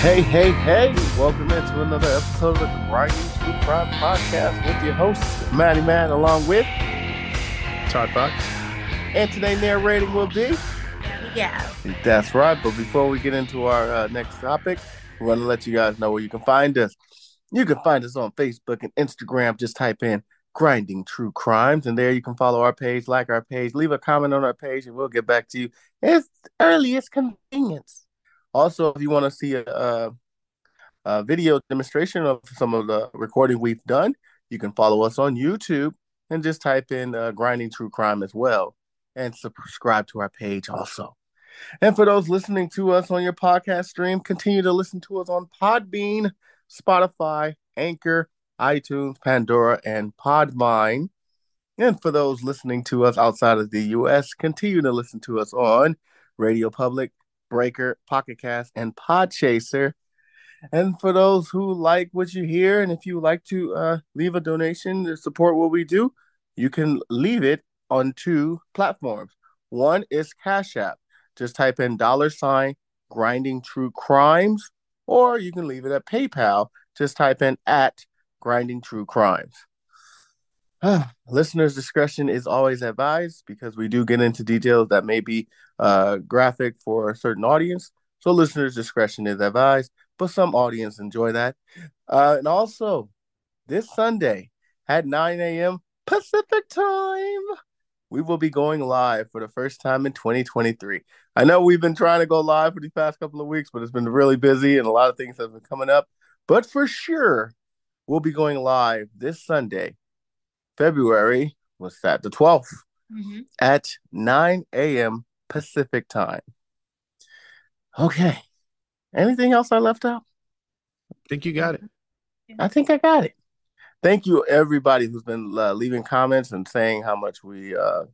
Hey, hey, hey! Welcome into another episode of the Grinding True Crime Podcast with your host, Matty Man, along with, Todd Fox? and today narrating will be. Yeah. That's right. But before we get into our uh, next topic, we want to let you guys know where you can find us. You can find us on Facebook and Instagram. Just type in Grinding True Crimes, and there you can follow our page, like our page, leave a comment on our page, and we'll get back to you as early as convenience. Also, if you want to see a, a, video demonstration of some of the recording we've done, you can follow us on YouTube and just type in uh, Grinding True Crime as well, and subscribe to our page also. And for those listening to us on your podcast stream, continue to listen to us on Podbean, Spotify, Anchor, iTunes, Pandora, and Podvine. And for those listening to us outside of the US, continue to listen to us on Radio Public, Breaker, Pocket Cast, and Podchaser. And for those who like what you hear, and if you like to uh, leave a donation to support what we do, you can leave it on two platforms. One is Cash App. Just type in dollar sign grinding true crimes, or you can leave it at PayPal. Just type in at grinding true crimes. Listeners' discretion is always advised because we do get into details that may be uh, graphic for a certain audience. So, listeners' discretion is advised, but some audience enjoy that. Uh, and also, this Sunday at 9 a.m. Pacific time, we will be going live for the first time in 2023. I know we've been trying to go live for the past couple of weeks, but it's been really busy and a lot of things have been coming up. But for sure, we'll be going live this Sunday, February, what's that, the 12th, Mm-hmm. at 9 a.m. Pacific time. Okay. Anything else I left out? I think you got it. I think I got it. Thank you, everybody who's been uh, leaving comments and saying how much we uh,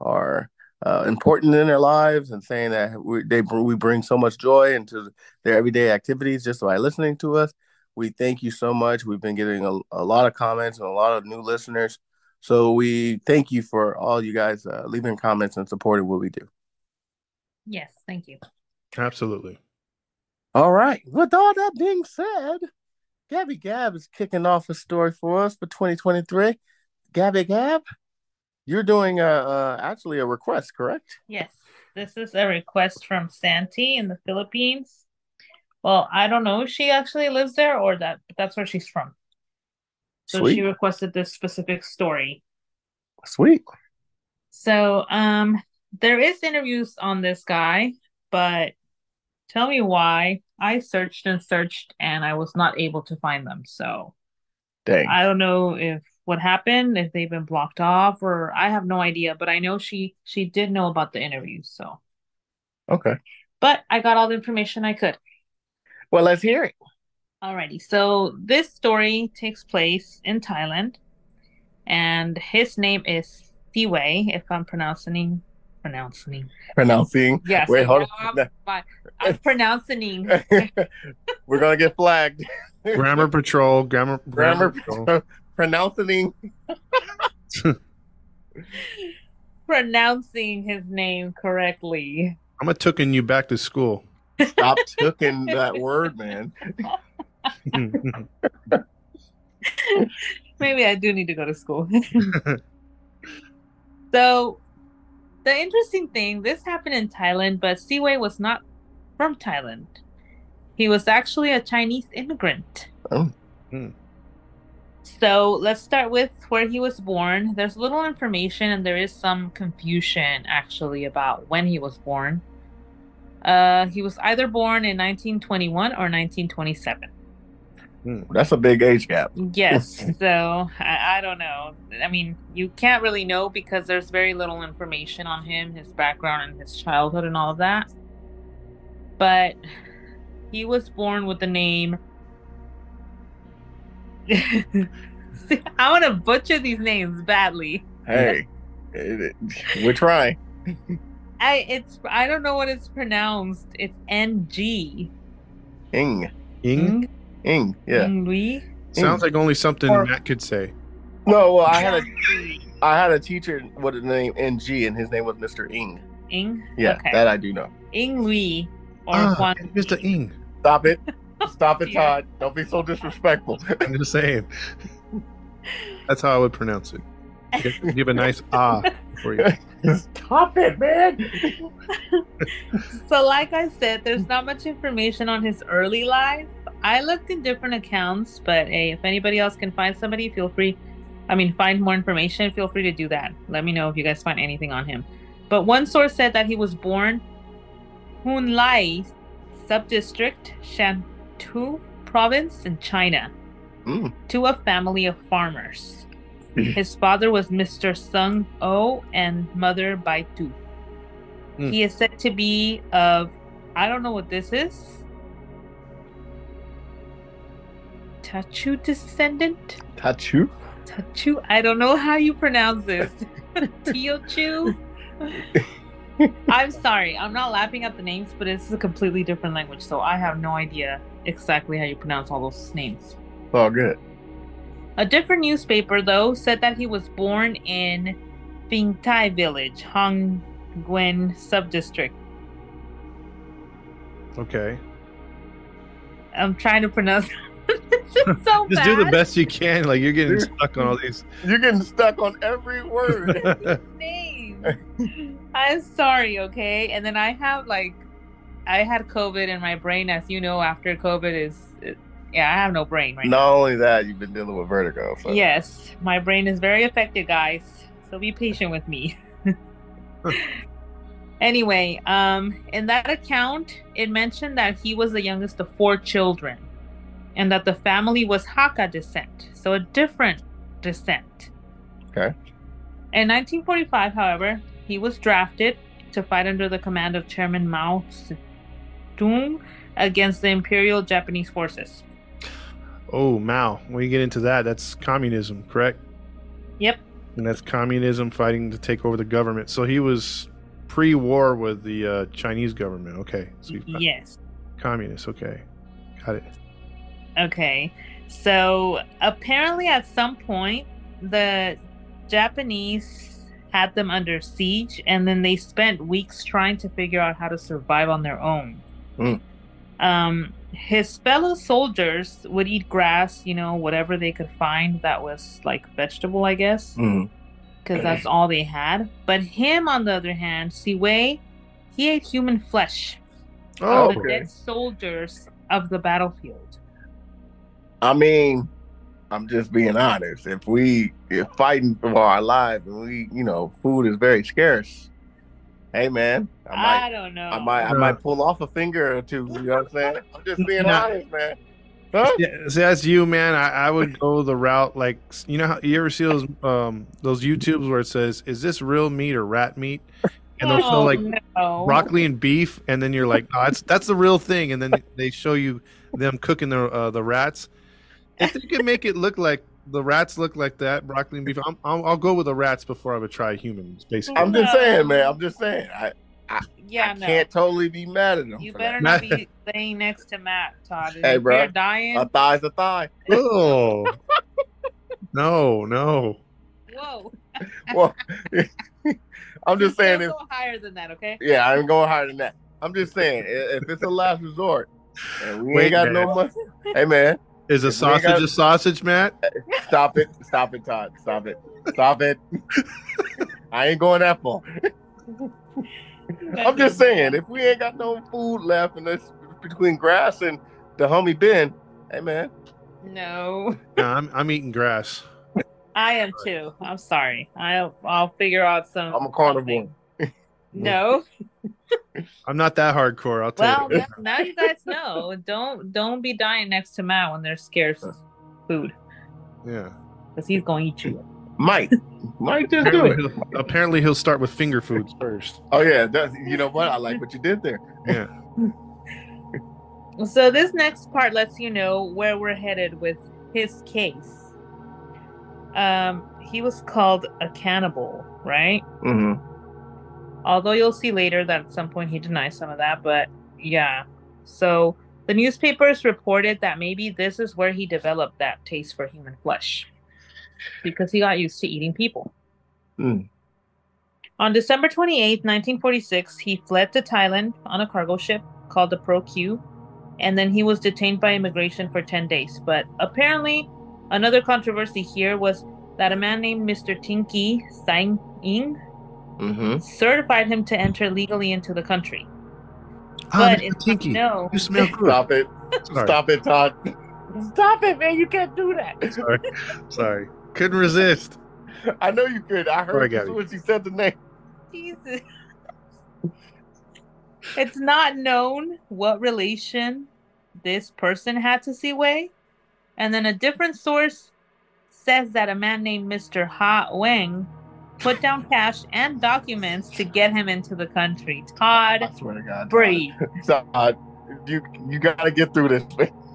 are uh, important in their lives and saying that we they we bring so much joy into their everyday activities just by listening to us. We thank you so much. We've been getting a, a lot of comments and a lot of new listeners. So we thank you for all you guys uh, leaving comments and supporting what we do. Yes, thank you. Absolutely. All right. With all that being said, Gabby Gab is kicking off a story for us for 2023. Gabby Gab, you're doing a, uh actually a request, correct? Yes, this is a request from Santi in the Philippines. Well, I don't know if she actually lives there or that, but that's where she's from. So Sweet. she requested this specific story. Sweet. So, um, there is interviews on this guy, but tell me why. I searched and searched and I was not able to find them. So Dang. I don't know if what happened, if they've been blocked off, or I have no idea. But I know she she did know about the interviews. So, Okay. but I got all the information I could. Well, let's hear it. Alrighty, so this story takes place in Thailand, and his name is Thiwei, if I'm pronouncing pronouncing. Pronouncing. Yes, Wait, hold on. Um, I'm. I'm pronouncing. We're gonna get flagged. Grammar Patrol, Grammar, Grammar Patrol. pronouncing. pronouncing his name correctly. I'm a tooking you back to school. Stop taking that word, man. Maybe I do need to go to school. so, the interesting thing, this happened in Thailand, but Si Quey was not from Thailand. He was actually a Chinese immigrant. Oh. Hmm. So, let's start with where he was born. There's little information and there is some confusion actually about when he was born. Uh, he was either born in 1921 or 1927. Mm, that's a big age gap. Yes, so I, I don't know. I mean, you can't really know because there's very little information on him, his background, and his childhood, and all of that. But he was born with the name. I want to butcher these names badly. Hey, it- it- we're trying. I it's I don't know what it's pronounced. It's N G. Ing, Ing? Ing, yeah. Ing Sounds like only something Or- Matt could say. No, well, I had a I had a teacher with a name NG, and his name was Mr. Ing. Ing. Yeah, Okay. that I do know. Ing Lee or Ah, Juan. Mr. Ing. Stop it. Stop it, Todd. Don't be so disrespectful. I'm just saying. That's how I would pronounce it. Give, give a nice ah for you. Stop it, man. So, like I said, there's not much information on his early life. I looked in different accounts, but hey, if anybody else can find somebody, feel free. I mean, find more information. Feel free to do that. Let me know if you guys find anything on him. But one source said that he was born Hunlai subdistrict, Shantou province in China, Mm. to a family of farmers. His father was Mr. Sung O and mother Bai Tu. Hmm. He is said to be of, I don't know what this is. Tachu descendant? Tachu? Tachu? I don't know how you pronounce this. Teochew? I'm sorry, I'm not laughing at the names, but it's a completely different language, so I have no idea exactly how you pronounce all those names. Oh, good. A different newspaper, though, said that he was born in Fingtai village, Hongguan subdistrict. Okay. I'm trying to pronounce. this is so Just bad. do the best you can. Like you're getting Dude. stuck on all these. You're getting stuck on every word. Name. I'm sorry, okay. And then I have like, I had COVID in my brain, as you know. After COVID is, it, yeah, I have no brain right now. Not only that, you've been dealing with vertigo. So. Yes, my brain is very affected, guys. So be patient with me. anyway, um, in that account, it mentioned that he was the youngest of four children, and that the family was Hakka descent, so a different descent. Okay. In 1945, however, he was drafted to fight under the command of Chairman Mao Zedong against the Imperial Japanese forces. Oh, Mao. When you get into that, that's communism, correct? Yep. And that's communism fighting to take over the government. So he was pre-war with the uh, Chinese government. Okay. So Yes. communist. Okay. Got it. Okay. So apparently, at some point, the Japanese had them under siege, and then they spent weeks trying to figure out how to survive on their own. Mm. Um, his fellow soldiers would eat grass, you know, whatever they could find that was like vegetable, I guess, mm-hmm. because that's all they had. But him, on the other hand, Si Quey, he ate human flesh Oh, of the okay. dead soldiers of the battlefield. I mean, I'm just being honest. If we if fighting for our lives and we, you know, food is very scarce. Hey man, I I, might don't know. I might I might pull off a finger or two, you know what I'm saying? I'm just being Yeah. honest, man. Huh? Yeah, see, that's you, man. I, I would go the route like you know how you ever see those um those YouTubes where it says, "Is this real meat or rat meat?" And they'll show Oh, like no. broccoli and beef, and then you're like, "Oh, that's that's the real thing." And then they show you them cooking the uh, the rats. If they can make it look like the rats look like that, broccoli and beef, I'm, I'll, I'll go with the rats before I would try humans. Basically, I'm just saying, man. I'm just saying. I, Yeah, I no. can't totally be mad at them. You better that. not be laying next to Matt, Todd. Hey, bro. you're dying, A thigh's a thigh. oh no, no. whoa. Well, I'm just saying. Don't If, go higher than that, okay? yeah, I'm going higher than that. I'm just saying, if it's a last resort, and we Wait, ain't got man. no money. Hey, man, Is a If we ain't sausage got- a sausage, Matt? stop it, stop it, Todd, stop it, stop it. I ain't going that far. I'm just saying, if we ain't got no food left, and it's between grass and the homie Ben, hey man, No, No, I'm I'm eating grass. I am too. I'm sorry. I'll I'll figure out some. I'm a carnivore. No, I'm not that hardcore. I'll tell Well, you. now, now you guys know. Don't don't be dying next to Matt when there's scarce food, Yeah. because he's gonna eat you. Might, Mike, just do it. he'll, apparently he'll start with finger foods first. Oh yeah, that's, you know what? I like what you did there. Yeah. So this next part lets you know where we're headed with his case. Um, he was called a cannibal, right? Mm-hmm. Although you'll see later that at some point he denies some of that, but yeah. So the newspapers reported that maybe this is where he developed that taste for human flesh because he got used to eating people. Mm. On December 28, 1946, he fled to Thailand on a cargo ship called the Pro Q, and then he was detained by immigration for 10 days. But apparently, another controversy here was that a man named Mr. Tinky Sang Ing Mm-hmm. certified him to enter legally into the country. Ah, But it's Tinky, no. you smell good. Stop it. Sorry. Stop it, Todd. Stop it, man. You can't do that. Sorry. Sorry. Couldn't resist. I know you could. I heard as Gabby. soon as he said the name. Jesus. it's not known what relation this person had to Si Quey. And then a different source says that a man named Mr. Ha Wang put down cash and documents to get him into the country. Todd, I swear to God. breathe. Todd, Todd, you you gotta get through this.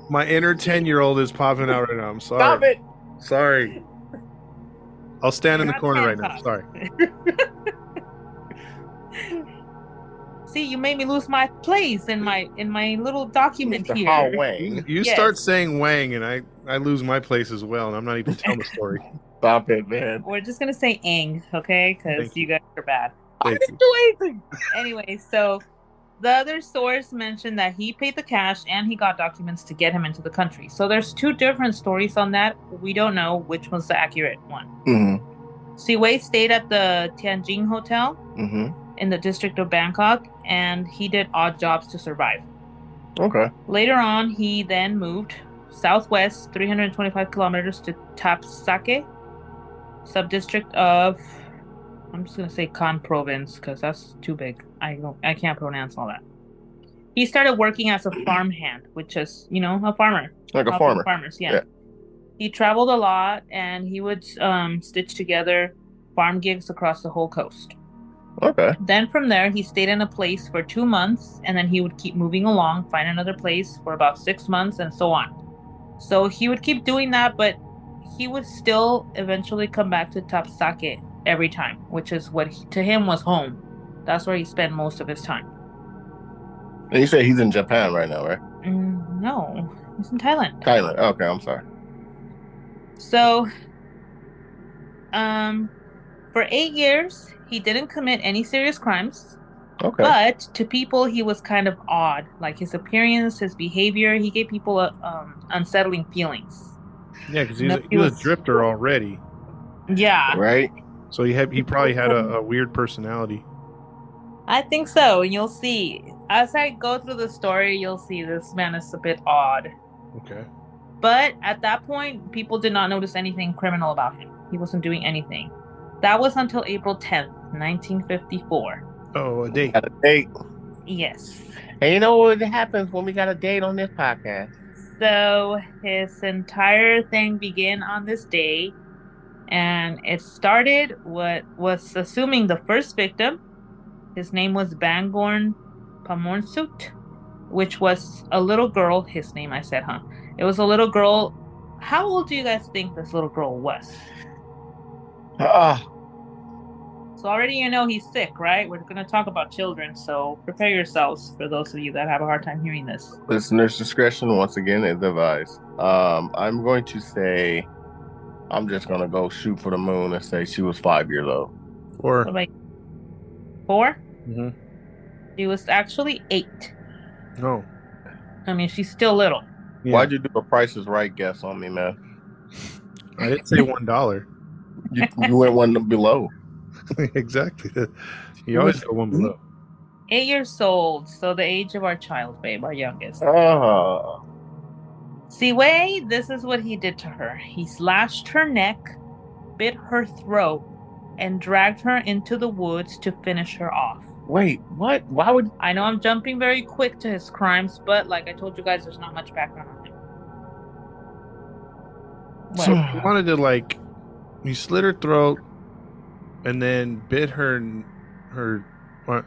My inner 10 year old is popping out right now. I'm sorry. Stop it. Sorry. I'll stand in the corner right 10 now. Sorry. See, you made me lose my place in my in my little document Mr. here. Ha You, Wang. you Yes. start saying Wang, and I, I lose my place as well, and I'm not even telling the story. Stop it, man. We're just gonna say Ang, okay? Because Thank you guys are bad. I didn't do anything. anyway, so the other source mentioned that he paid the cash and he got documents to get him into the country. So there's two different stories on that. We don't know which was the accurate one. Mm-hmm. Si Quey stayed at the Tianjin Hotel Mm-hmm. in the district of Bangkok and he did odd jobs to survive. Okay. Later on, he then moved southwest 325 kilometers to Tapsake, subdistrict of I'm just gonna say Khan province because that's too big. I don't I can't pronounce all that. He started working as a farmhand, which is you know a farmer, Like a farmer. farmers. Yeah. Yeah. He traveled a lot and he would um, stitch together farm gigs across the whole coast. Okay. Then from there, he stayed in a place for two months, and then he would keep moving along, find another place for about six months, and so on. So he would keep doing that, but he would still eventually come back to Tapsake every time, which is what he, to him was home. That's where he spent most of his time. And you say he's in Japan right now, right? Mm, no, he's in Thailand. Thailand. Okay, I'm sorry. So, um, for eight years, he didn't commit any serious crimes. Okay. But to people, he was kind of odd. Like his appearance, his behavior, he gave people a, um, unsettling feelings. Yeah, because he's, No, he he was a drifter already, Yeah, right. so he had he probably had a, a weird personality. I think so. And you'll see. As I go through the story, you'll see this man is a bit odd. Okay. But at that point, people did not notice anything criminal about him. He wasn't doing anything. That was until April 10th, 1954. Oh, a date. Got a date. Yes. And you know what happens when we got a date on this podcast? So his entire thing began on this day, and it started what was assuming the first victim. His name was Bangorn Pamornsut, which was a little girl. His name, I said, huh? It was a little girl. How old do you guys think this little girl was? Ah, So already you know he's sick, right? We're gonna talk about children, so prepare yourselves for those of you that have a hard time hearing this. listener's discretion once again is advised. Um, I'm going to say, I'm just gonna go shoot for the moon and say she was five years old. Or What about you? four? Mhm. She was actually eight. no. I mean, she's still little. Yeah. Why'd you do a Price is Right guess on me, man? I didn't say one dollar. You, you went one below. exactly. You always go one below. Eight years old, so the age of our child, babe, our youngest. Oh, See, Way, this is what he did to her. He slashed her neck, bit her throat, and dragged her into the woods to finish her off. Wait, what? Why would? I know I'm jumping very quick to his crimes, but like I told you guys, there's not much background on him. So he wanted to like, he slit her throat, and then bit her, her, or,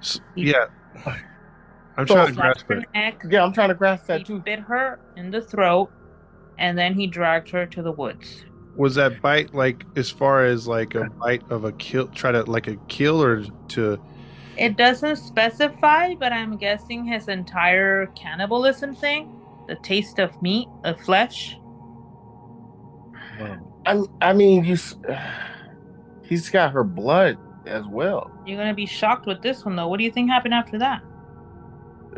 s- yeah. I'm So- trying to grasp her it. neck, Yeah, I'm trying to grasp that he too. bit her in the throat, and then he dragged her to the woods. Was that bite like as far as like a bite of a kill? Try to like a kill or to? It doesn't specify, but I'm guessing his entire cannibalism thing, the taste of meat, of flesh. I, I mean, you—he's got her blood as well. You're gonna be shocked with this one though. What do you think happened after that,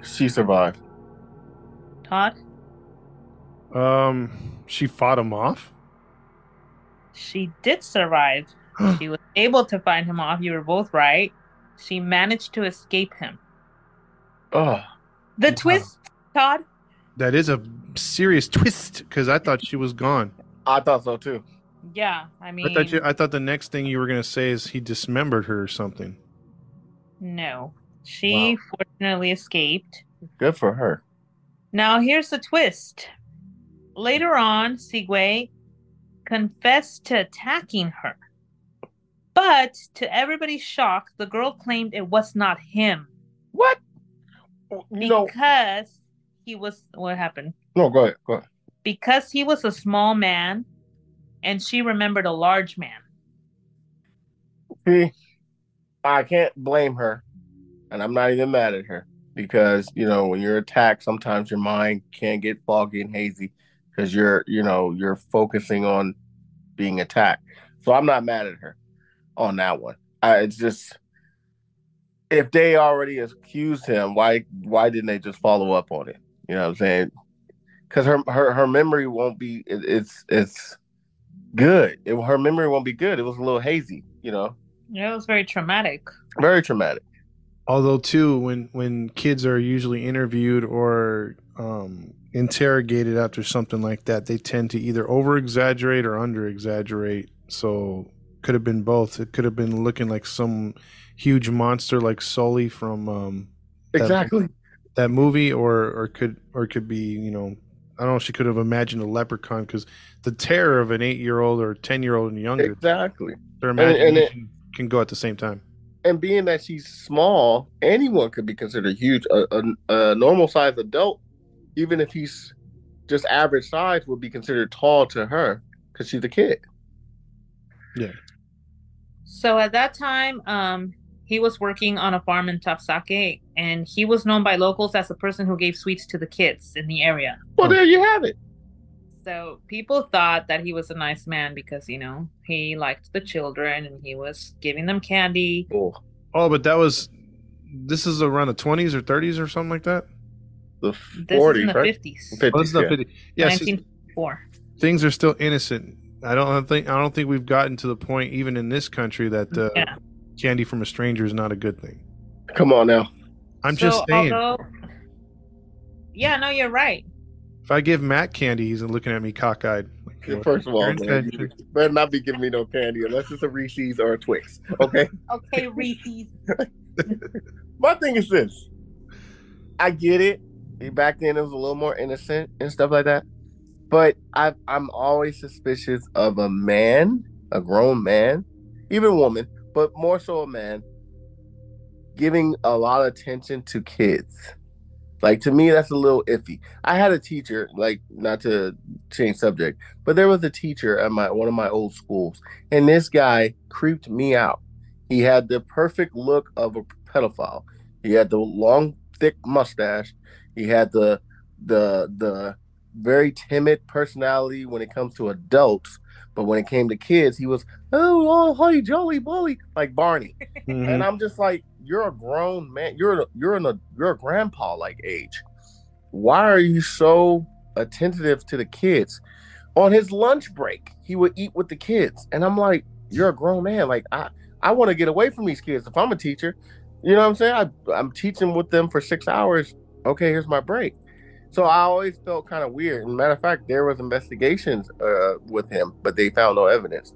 She survived. Todd? Um, she fought him off. She did survive. she was able to find him off. You were both right. She managed to escape him. Oh, The twist, Todd. That is a serious twist because I thought she was gone. I thought so too. Yeah, I mean, I thought you, I thought the next thing you were gonna say is he dismembered her or something. no. She fortunately escaped. Good for her. Now here's the twist. Later on, Si Quey confessed to attacking her. But to everybody's shock, the girl claimed it was not him What? Know, because he was what happened? no, go ahead. Go ahead. Because he was a small man and she remembered a large man. See, I can't blame her, and I'm not even mad at her because you know when you're attacked, sometimes your mind can get foggy and hazy because you're you know you're focusing on being attacked. So I'm not mad at her on that one. I, it's just if they already accused him, why why didn't they just follow up on it? You know what I'm saying? Because her her her memory won't be it, it's it's good. It, her memory won't be good. It was a little hazy, you know, Yeah, it was very traumatic. very traumatic. Although too, when when kids are usually interviewed or um, interrogated after something like that, they tend to either over exaggerate or under exaggerate. So could have been both. It could have been looking like some huge monster like Sully from um, That- Exactly. that movie, or or could or could be you know I don't know. She could have imagined a leprechaun because the terror of an eight year old or ten year old and younger, Exactly. their and it- imagination can go at the same time. And being that she's small, anyone could be considered huge. A, a, a normal sized adult, even if he's just average size, would be considered tall to her because she's a kid. Yeah. So at that time, um, he was working on a farm in Tapsake, and he was known by locals as the person who gave sweets to the kids in the area. Well, there you have it. So people thought that he was a nice man because you know he liked the children and he was giving them candy. Oh, Oh, but that was this is around the twenties or thirties or something like that. The This is 40s, the right? fifties, 50s, Oh, this is the yeah. 50. Yeah, see, nineteen four. things are still innocent. I don't think I don't think we've gotten to the point even in this country that uh, Yeah. candy from a stranger is not a good thing. Come on now. I'm just saying. Although, yeah, no, you're right. If I give Matt candy, he's looking at me cockeyed. Like, First of all, your man, you better not be giving me no candy unless it's a Reese's or a Twix. Okay. Okay, Reese's. My thing is this. I get it. Back then, it was a little more innocent and stuff like that. But I, I'm always suspicious of a man, a grown man, even a woman, but more so a man, giving a lot of attention to kids. Like to me, that's a little iffy. I had a teacher, like not to change subject, but there was a teacher at my one of my old schools, and this guy creeped me out. He had the perfect look of a pedophile. He had the long, thick mustache. He had the the the very timid personality when it comes to adults, but when it came to kids, he was oh, oh hi jolly bully like Barney. Mhm. And I'm just like, you're a grown man. You're you're in a you're a grandpa like age. Why are you so attentive to the kids? On his lunch break, he would eat with the kids, and I'm like, you're a grown man. Like I I want to get away from these kids. If I'm a teacher, you know what I'm saying? I, I'm teaching with them for six hours. Okay, here's my break. So I always felt kind of weird. And matter of fact, there was investigations uh, with him, but they found no evidence.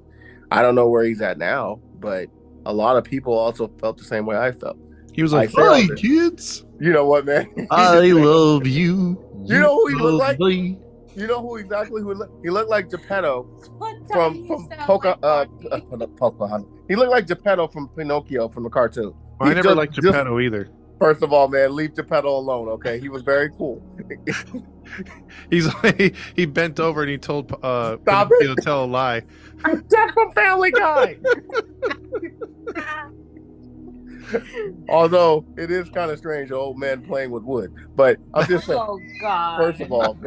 I don't know where he's at now, but a lot of people also felt the same way I felt. He was like, I "Hey kids, You know what, man? I love you." You know who he looked like? me." You know who exactly who he looked? He looked like Geppetto from from you Poca, like uh, Barbie? uh, Pocahontas. He looked like Geppetto from Pinocchio from the cartoon. I never just- liked just- Geppetto either. First of all, man, leave Geppetto alone. Okay, he was very cool. He's he, he bent over and he told uh Stop Pinocchio to tell a lie. That's from Family Guy. Although it is kind of strange, an old man playing with wood. But I'm just saying. oh God! First of all,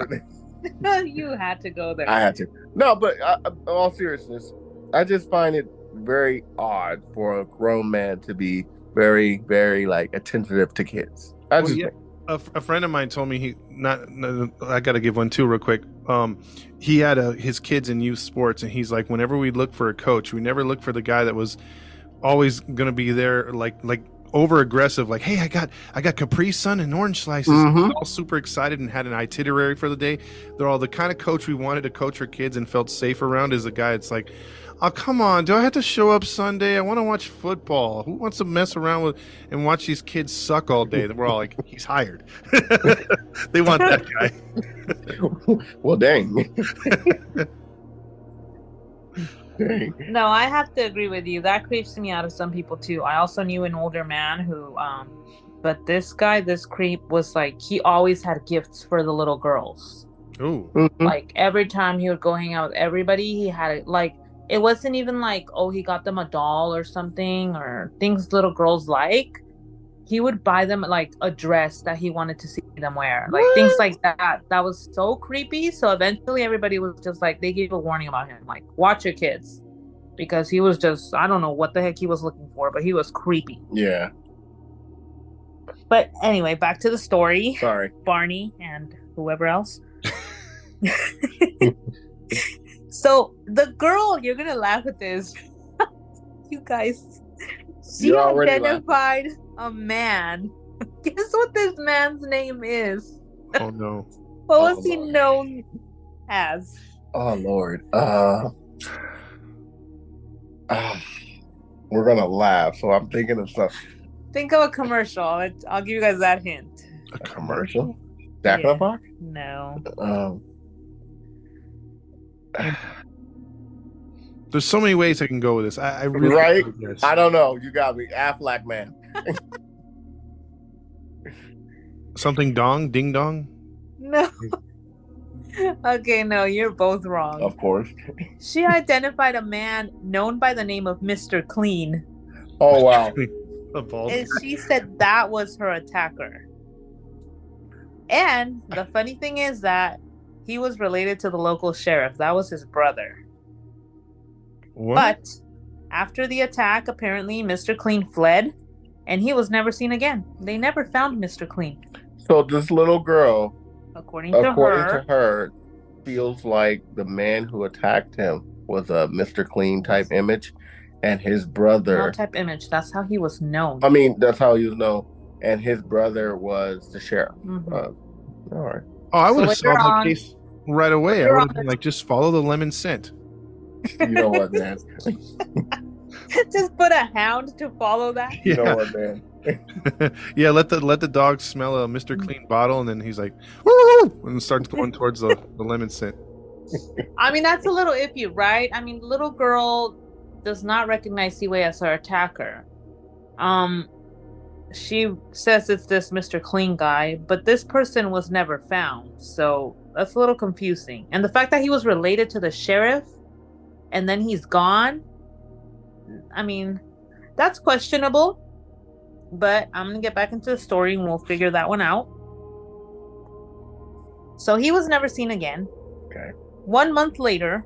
you had to go there. I had to. No, but uh, in all seriousness, I just find it very odd for a grown man to be very, very like attentive to kids. I Well, just yeah. A, f- a friend of mine told me he not. no, I got to give one too real quick. Um, he had a, his kids in youth sports, and he's like, whenever we look for a coach, we never look for the guy that was always going to be there, like like over aggressive. Like, hey, I got I got Capri Sun and orange slices. Mhm. All super excited and had an itinerary for the day. They're all the kind of coach we wanted to coach our kids and felt safe around. Is a guy. It's like. Oh come on! Do I have to show up Sunday? I want to watch football. Who wants to mess around with and watch these kids suck all day? We're all like, he's hired. they want that guy. well, dang. dang. No, I have to agree with you. That creeps me out of some people too. I also knew an older man who, um, but this guy, this creep, was like he always had gifts for the little girls. Ooh, Mhm. Like every time he would go hang out with everybody, he had it. Like it wasn't even like, oh, he got them a doll or something or things little girls like. He would buy them like a dress that he wanted to see them wear, like things like that. That was so creepy. So eventually, everybody was just like, they gave a warning about him, like, watch your kids, because he was just, I don't know what the heck he was looking for, but he was creepy. Yeah. But anyway, back to the story. Sorry. Barney and whoever else. so the girl, you're gonna laugh at this. you guys, she You're identified a man. Guess what this man's name is? oh no. What Oh, was he Lord. known as? Oh Lord. Uh, ah, we're gonna laugh, so I'm thinking of stuff. Think of a commercial. I'll give you guys that hint. A commercial. Jack Yeah. No. Um, There's so many ways I can go with this. I, I really Right? Yes. I don't know. You got me. Affleck man. Something dong, ding dong. No. okay, no, you're both wrong. Of course. She identified a man known by the name of Mr. Clean, Oh wow. And she said that was her attacker. And the funny thing is that he was related to the local sheriff. That was his brother. What? But after the attack, apparently Mr. Clean fled and he was never seen again. They never found Mr. Clean. So this little girl, According to according her, to her, feels like the man who attacked him was a Mr. Clean type image, and his brother. no type image. That's how he was known. I mean, that's how you know. And his brother was the sheriff. Mhm. Uh, all right. oh, I would have solved the case right away. I would have been like, just follow the lemon scent. You know what, man? Just put a hound to follow that. You know Yeah, what, man? yeah. Let the let the dog smell a Mister Clean bottle, and then he's like, woo, and starts going towards the, the lemon scent. I mean, that's a little iffy, right? I mean, little girl does not recognize Si Quey as her attacker. Um, she says it's this Mr. Clean guy, but this person was never found, so that's a little confusing. And the fact that he was related to the sheriff, and then he's gone. I mean, that's questionable. But I'm gonna get back into the story, and we'll figure that one out. So he was never seen again. Okay. One month later,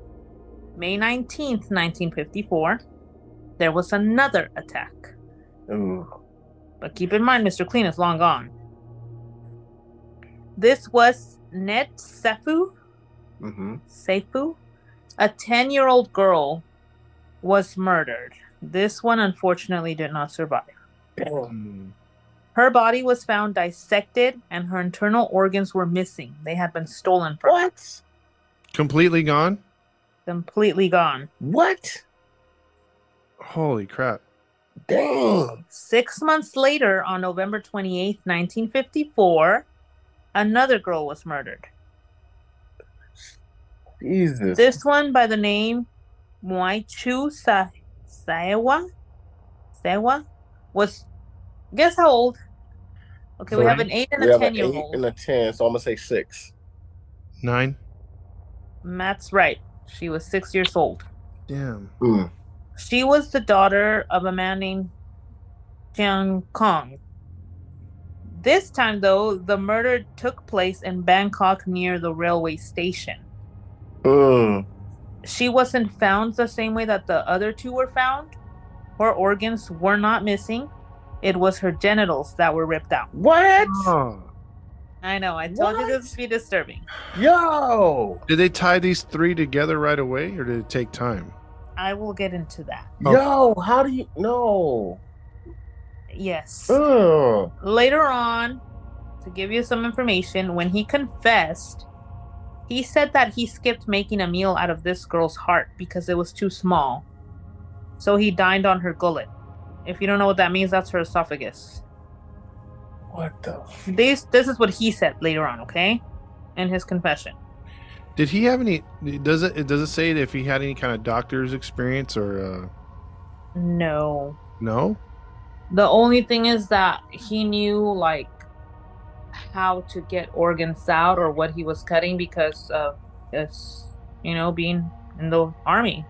May 19th, 1954, there was another attack. Ooh. But keep in mind, Mr. Clean is long gone. This was Net Sefu, Mm-hmm. Seifu, a 10 year old girl, was murdered. This one unfortunately did not survive. Hmm. Her body was found dissected and her internal organs were missing. They had been stolen from her. What? Completely gone. Completely gone. What? Holy crap! Dang. Six months later, on November 28th, 1954, another girl was murdered. Jesus. This one by the name Moichu Sa- Saewa, Saewa was, guess how old? Okay, we have an eight and we a have 10 an year eight old. and a ten, so I'm gonna say six. Nine. Matt's right. She was six years old. Damn. Mm. She was the daughter of a man named Jiang Kong. This time, though, the murder took place in Bangkok near the railway station. Mm. She wasn't found the same way that the other two were found. Her organs were not missing. It was her genitals that were ripped out. What? Oh. I know, I told you this would be disturbing. Yo. Did they tie these three together right away, or did it take time? I will get into that. Oh. Yo, how do you know? Yes. Ugh. Later on, to give you some information, when he confessed, he said that he skipped making a meal out of this girl's heart because it was too small. So he dined on her gullet. If you don't know what that means, that's her esophagus. What the? F- This this is what he said later on, okay? In his confession. Did he have any? Does it? Does it say if he had any kind of doctor's experience or uh, No. no? The only thing is that he knew like how to get organs out or what he was cutting because of his, you know, being in the army.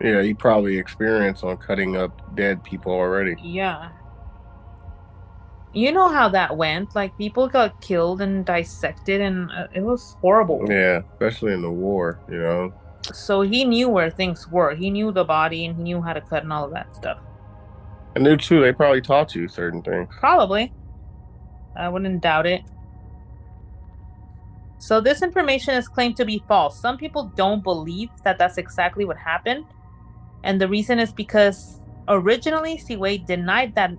yeah, he probably experienced on cutting up dead people already. Yeah. You know how that went. Like people got killed and dissected, and uh, it was horrible. Yeah, especially in the war, you know. So he knew where things were. He knew the body, and he knew how to cut and all of that stuff. And they too, they probably taught you certain things. Probably. I wouldn't doubt it. So this information is claimed to be false. Some people don't believe that that's exactly what happened. And the reason is because originally Si Quey denied that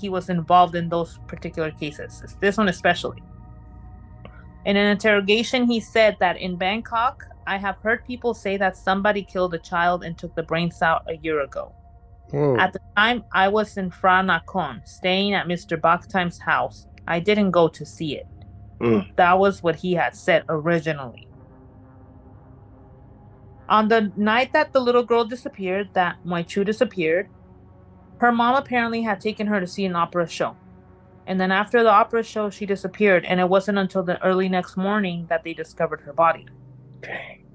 he was involved in those particular cases. This one especially. In an interrogation, he said that in Bangkok, I have heard people say that somebody killed a child and took the brains out a year ago. Whoa. At the time, I was in Phra Nakhon, staying at Mr. Bakhtime's house. I didn't go to see it. Mm. That was what he had said originally. On the night that the little girl disappeared, that Moichu disappeared, her mom apparently had taken her to see an opera show. And then after the opera show, she disappeared, and it wasn't until the early next morning that they discovered her body. Dang.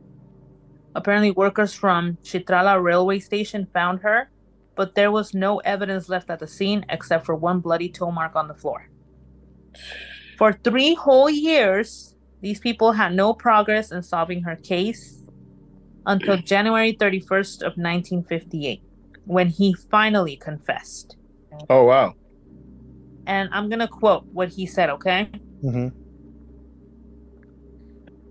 Apparently, workers from Chitrala railway station found her, but there was no evidence left at the scene except for one bloody toe mark on the floor. For three whole years, these people had no progress in solving her case until January 31st of 1958, when he finally confessed. Oh wow. And I'm gonna quote what he said, okay? hmm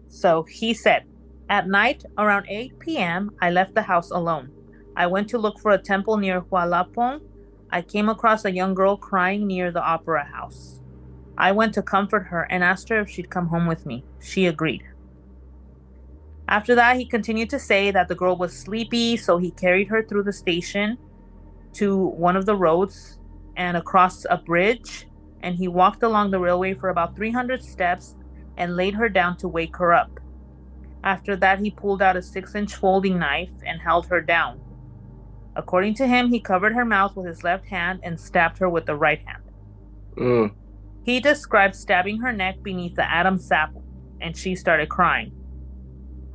So he said, At night, around 8 p.m., I left the house alone. I went to look for a temple near Hualapong. I came across a young girl crying near the opera house. I went to comfort her and asked her if she'd come home with me. She agreed. After that, he continued to say that the girl was sleepy, so he carried her through the station to one of the roads and across a bridge. And he walked along the railway for about 300 steps and laid her down to wake her up. After that, he pulled out a six inch folding knife and held her down. According to him, he covered her mouth with his left hand and stabbed her with the right hand. Mm. He described stabbing her neck beneath the Adam's apple, and she started crying.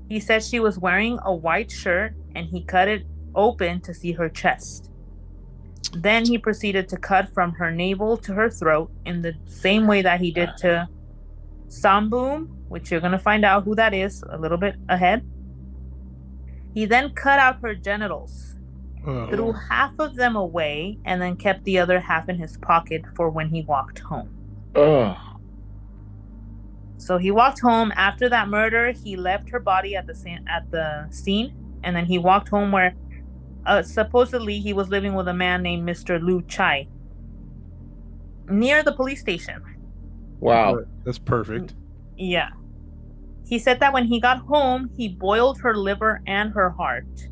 He said she was wearing a white shirt and he cut it open to see her chest. Then he proceeded to cut from her navel to her throat in the same way that he did to Samboom, which you're going to find out who that is a little bit ahead. He then cut out her genitals, threw half of them away, and then kept the other half in his pocket for when he walked home. Ugh. So he walked home after that murder. He left her body at the scene, at the scene, and then he walked home where uh, supposedly he was living with a man named Mr. Lu Chai near the police station. Wow. That's perfect. Yeah. He said that when he got home, he boiled her liver and her heart.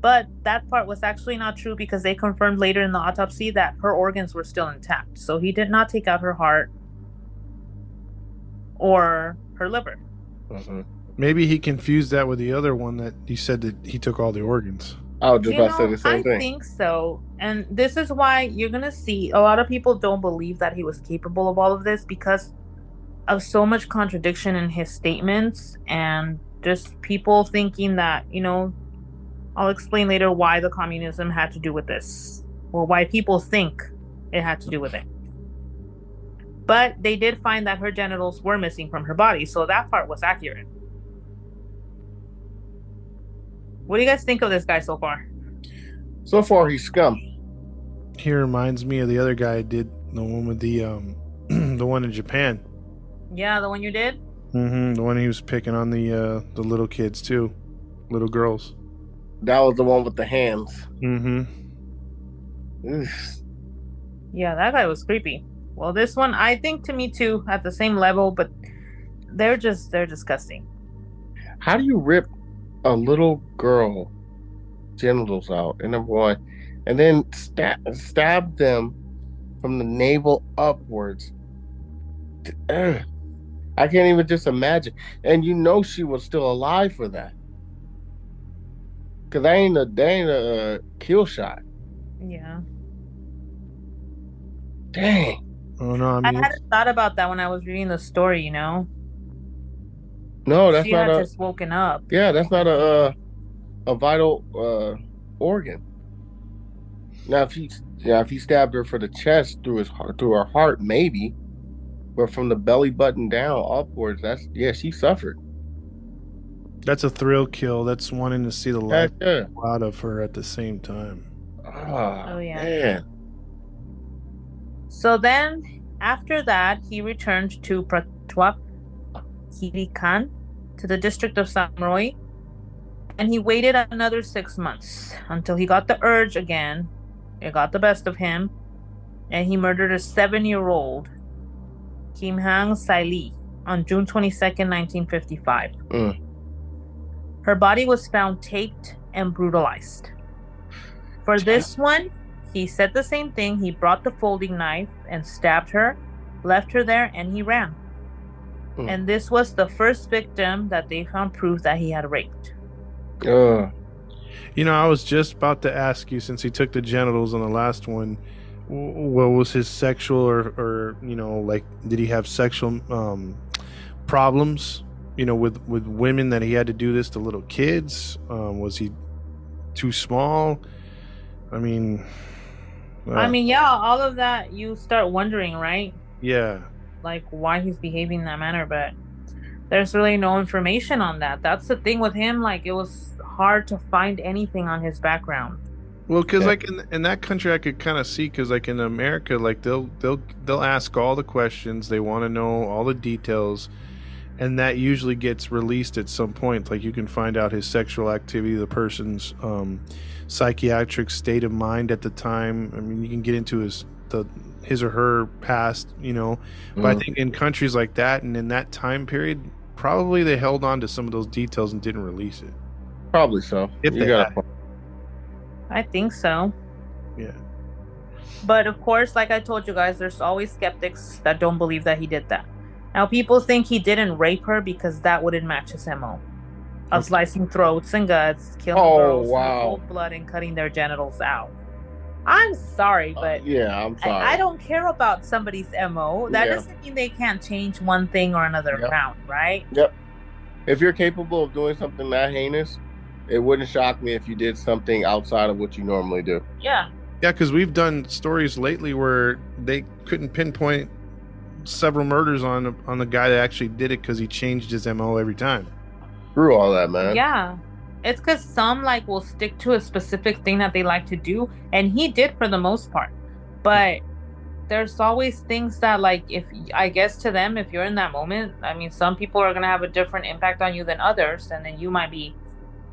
But that part was actually not true because they confirmed later in the autopsy that her organs were still intact. So he did not take out her heart or her liver. Mhm. Maybe he confused that with the other one that he said that he took all the organs. I was just You about to say the same I thing. I think so. And this is why you're going to see a lot of people don't believe that he was capable of all of this because of so much contradiction in his statements and just people thinking that, you know, I'll explain later why the communism had to do with this or why people think it had to do with it. But they did find that her genitals were missing from her body, so that part was accurate. What do you guys think of this guy so far? So far, he's scum. He reminds me of the other guy I did the one with the um the one in Japan. Yeah, the one you did? Mm-hmm. The one he was picking on the uh the little kids too, little girls. That was the one with the hands. Mm-hmm. Ugh. Yeah, that guy was creepy. Well, this one, I think to me too, at the same level, but they're just, they're disgusting. How do you rip a little girl genitals out? And number one, and then stab stab them from the navel upwards. I can't even just imagine. And you know she was still alive for that. Cause that ain't a that ain't a uh, kill shot. Yeah. Dang. Oh no, I I hadn't thought about that when I was reading the story, you know? No, that's she not had a just woken up. yeah, that's not a uh, a vital uh organ. Now if he yeah, if he stabbed her for the chest through his heart through her heart, maybe. But from the belly button down upwards, that's yeah, she suffered. that's a thrill kill. That's wanting to see the life Heck yeah. out of her at the same time. Ah, Oh, yeah. Man. So then, after that, he returned to Pratwap Kirikan to the district of Samroy, and he waited another six months until he got the urge again. It got the best of him, and he murdered a seven-year-old Kim Hang Saili on June 22nd, 1955. Mm. Her body was found taped and brutalized. For this one, he said the same thing. He brought the folding knife and stabbed her, left her there, and he ran. Hmm. And this was the first victim that they found proof that he had raped. Uh, You know, I was just about to ask you since he took the genitals on the last one, what was his sexual or, or you know, like, did he have sexual um, problems? You know, with with women that he had to do this to little kids. Um, was he too small? I mean, I uh, mean, yeah, all of that you start wondering, right? yeah. Like why he's behaving that manner, but there's really no information on that. That's the thing with him. Like it was hard to find anything on his background. Well, because Yeah. like in, in that country, I could kind of see because like in America, like they'll they'll they'll ask all the questions, they want to know all the details, and that usually gets released at some point. Like you can find out his sexual activity, the person's um, psychiatric state of mind at the time. I mean, you can get into his the his or her past, you know. But I mm. think in countries like that and in that time period, probably they held on to some of those details and didn't release it. probably so. If you they got had. I think so. Yeah. But of course, like I told you guys, there's always skeptics that don't believe that he did that. Now, people think he didn't rape her because that wouldn't match his MO of slicing throats and guts, killing Oh, girls in wow. cold blood, and cutting their genitals out. I'm sorry, but Uh, yeah, I'm sorry. I, I don't care about somebody's MO. That Yeah. doesn't mean they can't change one thing or another Yep. around, right? Yep. If you're capable of doing something that heinous, it wouldn't shock me if you did something outside of what you normally do. Yeah. Yeah, because we've done stories lately where they couldn't pinpoint several murders on on the guy that actually did it because he changed his mo every time. Screw all that, man. Yeah. It's because some like will stick to a specific thing that they like to do, and he did for the most part. But there's always things that like if I guess to them, if you're in that moment, I mean, some people are gonna have a different impact on you than others, and then you might be,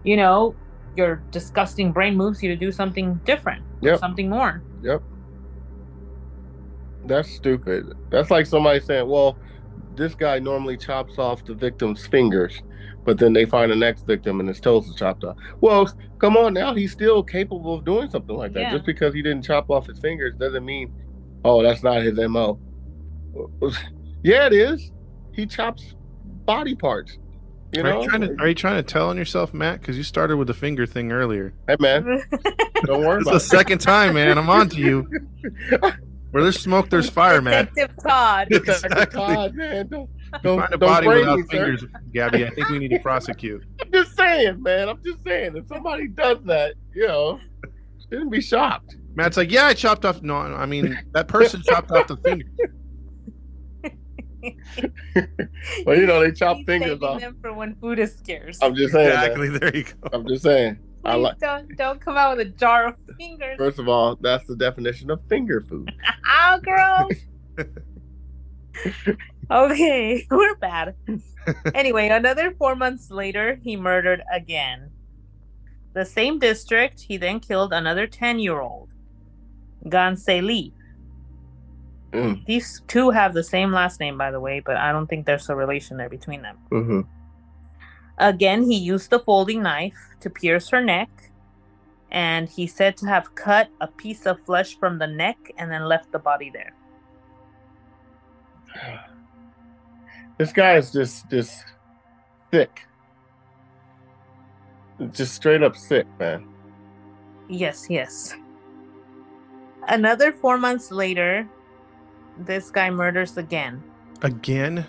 you know, your disgusting brain moves you to do something different, or Yep. something more. Yep. That's stupid. That's like somebody saying, "Well, this guy normally chops off the victim's fingers, but then they find the next victim and his toes are chopped off. Well, come on now, he's still capable of doing something like that. Yeah. Just because he didn't chop off his fingers doesn't mean, oh, that's not his mo. Yeah, it is. He chops body parts. You are know, you trying to are you trying to tell on yourself, Matt? Because you started with the finger thing earlier. hey man, don't worry It's about the it. second time, man. I'm on to you. Where there's smoke, there's fire, Matt. Detective Todd. Exactly. God, man, don't, don't, Find a don't body without me, sir. fingers, Gabby. I think we need to prosecute. I'm just saying, man. I'm just saying. If somebody does that, you know, shouldn't be shocked. Matt's like, yeah, I chopped off. No, I mean that person chopped off the finger. Well, you know, they chop He's fingers saving off. them for when food is scarce. I'm just saying. man. Exactly. There you go. I'm just saying. I like. don't don't come out with a jar of fingers. First of all, that's the definition of finger food. Ow, gross. okay, we're bad. Anyway, another four months later, he murdered again. The same district, he then killed another 10 year old, Gansei Lee. Mm. These two have the same last name, by the way, but I don't think there's a relation there between them. hmm Again, he used the folding knife to pierce her neck, and he said to have cut a piece of flesh from the neck and then left the body there. This guy is just just sick. Just straight up sick, man. Yes, yes. Another four months later, this guy murders again. Again,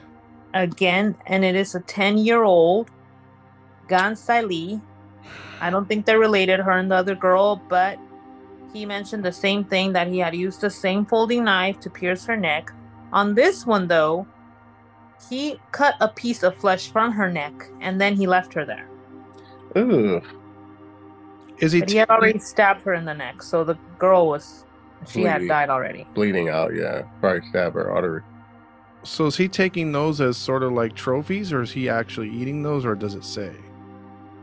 Again, and it is a 10 year old Gansai Lee. I don't think they're related, her and the other girl, but he mentioned the same thing that he had used the same folding knife to pierce her neck. On this one, though, he cut a piece of flesh from her neck and then he left her there. Ooh. is he? But he had already stabbed her in the neck, so the girl was, she had died already. Bleeding out, yeah. Probably stab her artery. So is he taking those as sort of like trophies, or is he actually eating those, or does it say?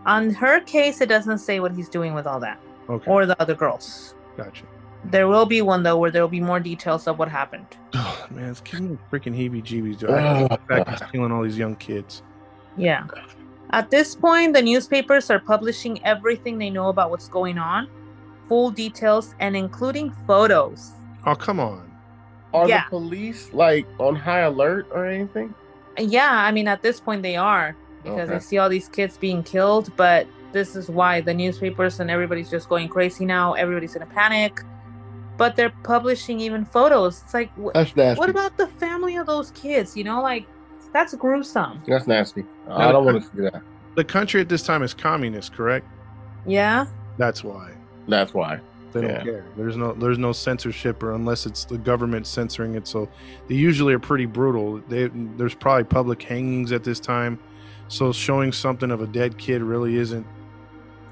On her case, it doesn't say what he's doing with all that Okay, or the other girls. gotcha. There will be one though where there will be more details of what happened. Oh man, it's giving me freaking heebie-jeebies. dude. I hate the fact he's killing all these young kids. Yeah. At this point, the newspapers are publishing everything they know about what's going on, full details, and including photos. Oh come on. Are Yeah. the police like on high alert or anything? Yeah, I mean, at this point, they are because they Okay. see all these kids being killed. But this is why the newspapers and everybody's just going crazy now. Everybody's in a panic. But they're publishing even photos. It's like, wh- That's nasty. what about the family of those kids? You know, like that's gruesome. That's nasty. I don't want to see that. The country at this time is communist, correct? Yeah. That's why That's why. they don't Yeah. care. There's no there's no censorship, or unless it's the government censoring it. So they usually are pretty brutal. They, there's probably public hangings at this time, so showing something of a dead kid really isn't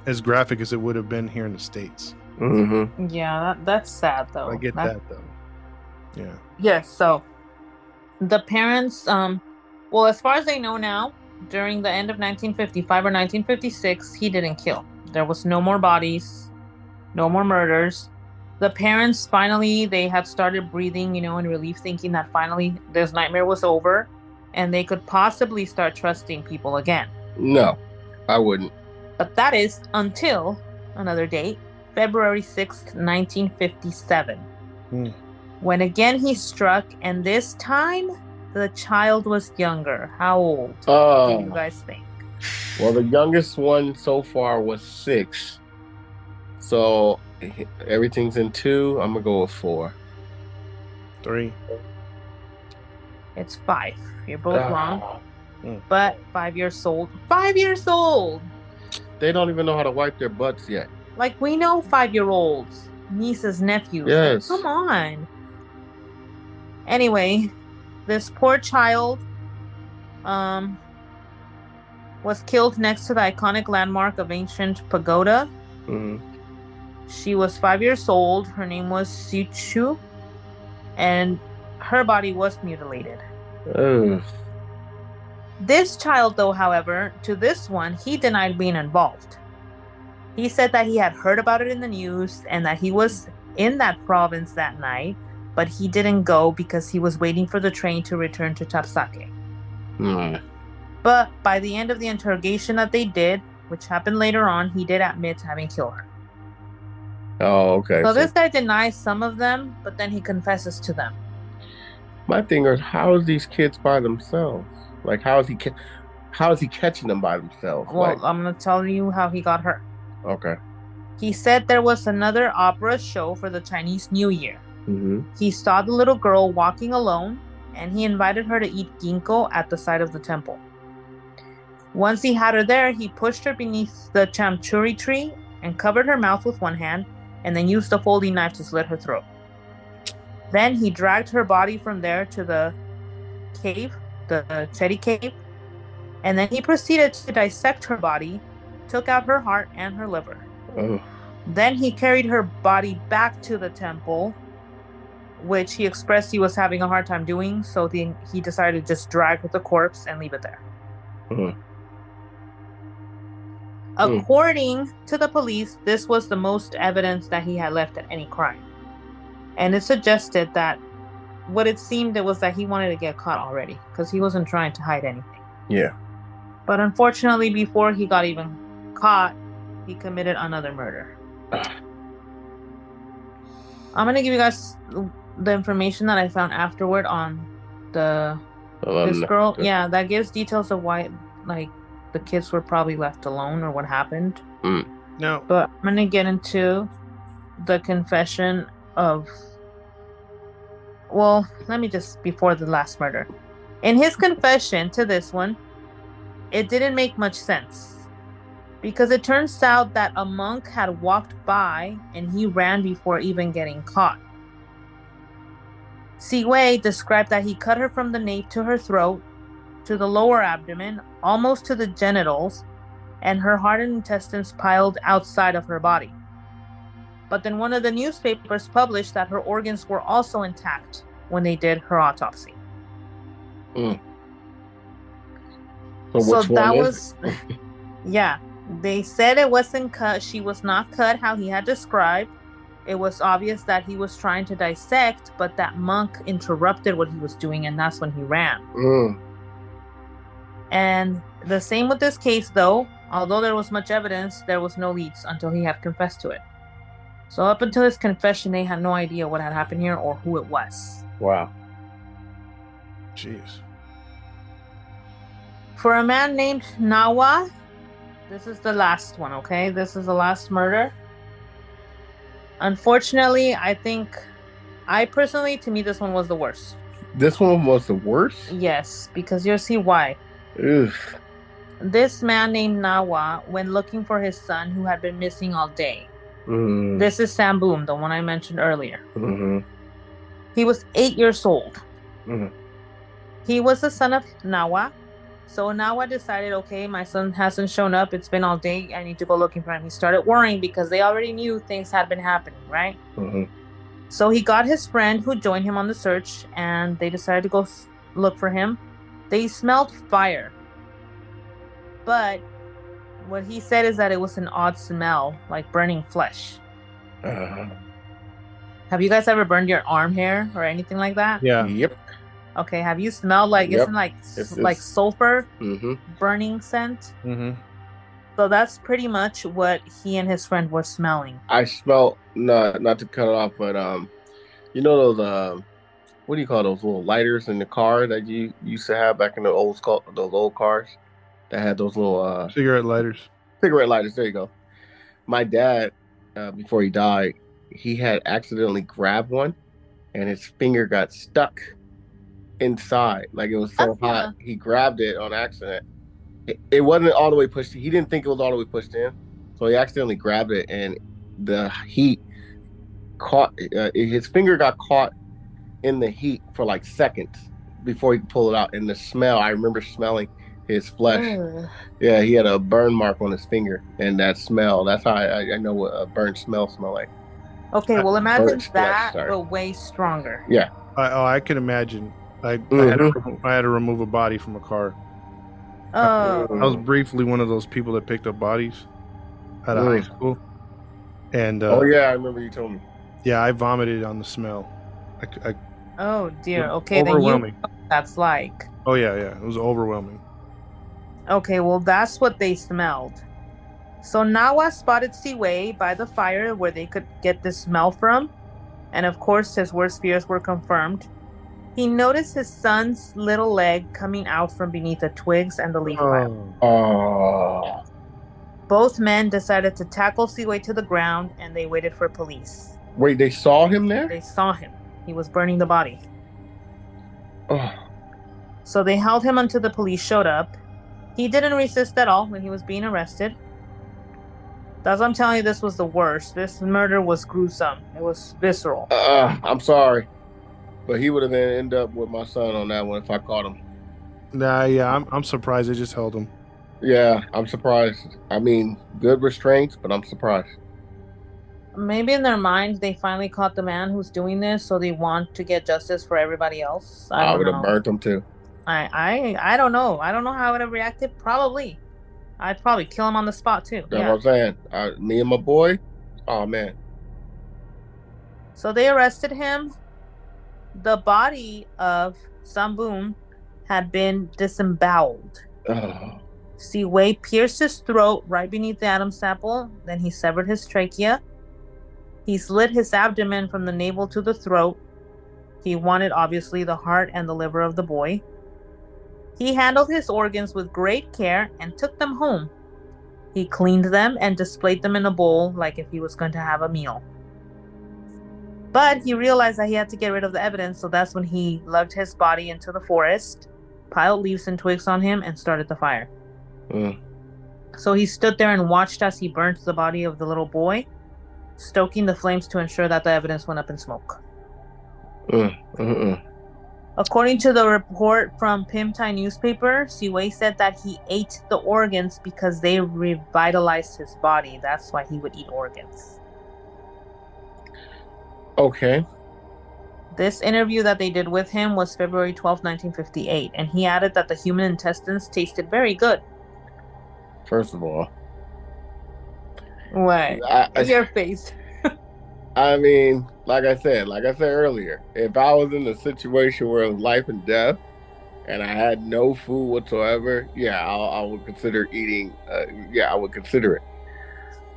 as graphic as it would have been here in the states. Mm-hmm. Yeah, that, that's sad though. I get That- that though. Yeah. Yes, so the parents, um, well, as far as they know now, during the end of 1955 or 1956, he didn't kill. There was no more bodies, no more murders. The parents finally they had started breathing, you know, in relief, thinking that finally this nightmare was over, and they could possibly start trusting people again. No, I wouldn't. But that is until another date, February 6th, 1957. Hmm. When again he struck, and this time the child was younger. How old do you Uh, guys think? well, the youngest one so far was six. So everything's in two. I'm gonna go with four. Three. It's five. You're both Ah. wrong, but five years old. Five years old! They don't even know how to wipe their butts yet. Like we know five year olds, nieces, nephews. Like, Yes. come on. Anyway, this poor child um was killed next to the iconic landmark of ancient pagoda. hmm She was five years old. Her name was Suchu, and her body was mutilated. This child, though, however, to this one, he denied being involved. He said that he had heard about it in the news and that he was in that province that night, but he didn't go because he was waiting for the train to return to Thap Sakae. Hmm. But by the end of the interrogation that they did, which happened later on, he did admit to having killed her. Oh, okay. So this guy denies some of them, but then he confesses to them. My thing is, how is these kids by themselves? Like, how is he? Ca- how is he catching them by themselves? Well, like, I'm gonna tell you how he got hurt. okay. He said there was another opera show for the Chinese New Year. Mm-hmm. He saw the little girl walking alone, and he invited her to eat ginkgo at the side of the temple. Once he had her there, he pushed her beneath the chamchuri tree and covered her mouth with one hand, and then used a folding knife to slit her throat. Then he dragged her body from there to the cave, the Chedi cave, and then he proceeded to dissect her body, took out her heart and her liver. Oh. Then he carried her body back to the temple, which he expressed he was having a hard time doing, so the, he decided to just drag the corpse and leave it there. Hmm. According to the police, this was the most evidence that he had left at any crime. And it suggested that what it seemed it was that he wanted to get caught already because he wasn't trying to hide anything. Yeah. But unfortunately, before he got even caught, he committed another murder. I'm gonna give you guys the information that I found afterward on the Um, this girl. the- Yeah, that gives details of why like the kids were probably left alone or what happened. No. But I'm gonna get into the confession of. Well, let me just before the last murder. In his confession to this one, it didn't make much sense. Because it turns out that a monk had walked by and he ran before even getting caught. Si Quey described that he cut her from the nape to her throat, to the lower abdomen, almost to the genitals, and her heart and intestines piled outside of her body. But then one of the newspapers published that her organs were also intact when they did her autopsy. So, so which that was, yeah, they said it wasn't cut. She was not cut how he had described. It was obvious that he was trying to dissect, but that monk interrupted what he was doing, and that's when he ran. Mm. And the same with this case, though. Although there was much evidence, there was no leads until he had confessed to it. So up until his confession, they had no idea what had happened here or who it was. Wow. jeez. For a man named Nawa, this is the last one, okay? This is the last murder. Unfortunately, I think, I personally, to me, this one was the worst. This one was the worst. Yes, because you'll see why. Oof. This man named Nawa went looking for his son who had been missing all day. Mm. This is Sam Boom, the one I mentioned earlier. hmm He was eight years old. Mhm. He was the son of Nawa. So Nawa decided, okay, my son hasn't shown up. It's been all day. I need to go looking for him. He started worrying because they already knew things had been happening, right? hmm So he got his friend who joined him on the search and they decided to go look for him. They smelled fire. But what he said is that it was an odd smell, like burning flesh. Uh, Have you guys ever burned your arm hair or anything like that? Yeah. Yep. Okay, have you smelled like Yep. isn't like s- It's- like it's- sulfur hmm burning scent? Mm-hmm. So that's pretty much what he and his friend were smelling. I smell not not to cut it off, but um, you know those um, what do you call those little lighters in the car that you used to have back in the old those old cars that had those little uh Cigarette lighters. cigarette lighters. There you go. My dad, uh, before he died, he had accidentally grabbed one, and his finger got stuck inside. Like it was so Uh-huh. hot, he grabbed it on accident. It, it wasn't all the way pushed. He didn't think it was all the way pushed in, so he accidentally grabbed it, and the heat caught. Uh, his finger got caught in the heat for like seconds before he could pull it out. And the smell, I remember smelling his flesh. Ugh. Yeah, he had a burn mark on his finger, and that smell. That's how I, I know what a burnt smell smell like. Okay, well imagine Bird flesh, that, sorry. but way stronger. I, oh, I can imagine. I, I, had Mm-hmm. to, I had to remove a body from a car. Oh, I was briefly one of those people that picked up bodies at a Mm. high school, and uh, oh yeah, I remember you told me. yeah, I vomited on the smell. I, c- I- oh dear. Okay, then you overwhelming. that's like. Oh yeah, yeah. It was overwhelming. Okay, well, that's what they smelled. So Nawa spotted Si Quey by the fire where they could get the smell from. And of course, his worst fears were confirmed. He noticed his son's little leg coming out from beneath the twigs and the leaf pile. Oh. oh. Both men decided to tackle Si Quey to the ground and they waited for police. Wait, they saw him there? They saw him. He was burning the body. Oh. So they held him until the police showed up. He didn't resist at all when he was being arrested. That's what I'm telling you, this was the worst. This murder was gruesome. It was visceral. Uh, I'm sorry. But he would have been end up with my son on that one if I caught him. Nah, yeah. I'm I'm surprised they just held him. Yeah, I'm surprised. I mean, good restraints, but I'm surprised. Maybe in their mind they finally caught the man who's doing this, so they want to get justice for everybody else. I, I, would have burnt him too. I, I I don't know. I don't know how I would have reacted. Probably. I'd probably kill him on the spot too. That's yeah. what I'm saying. I, me and my boy. Oh man. So they arrested him. The body of Samboom had been disemboweled. Oh. Si Quey pierced his throat right beneath the Adam's apple. Then he severed his trachea. He slit his abdomen from the navel to the throat. He wanted, obviously, the heart and the liver of the boy. He handled his organs with great care and took them home. He cleaned them and displayed them in a bowl like if he was going to have a meal. But he realized that he had to get rid of the evidence, so that's when he lugged his body into the forest, piled leaves and twigs on him, and started the fire. Mm. So he stood there and watched as he burnt the body of the little boy, stoking the flames to ensure that the evidence went up in smoke. Mm. Mm-mm. According to the report from Phim Thai newspaper, Si Quey said that he ate the organs because they revitalized his body. That's why he would eat organs. Okay. This interview that they did with him was February 12, 1958, and he added that the human intestines tasted very good. First of all, What? I, I, Your face. I mean, like I said, like I said earlier, if I was in a situation where it was life and death, and I had no food whatsoever, yeah, I, I would consider eating. Uh, yeah, I would consider it.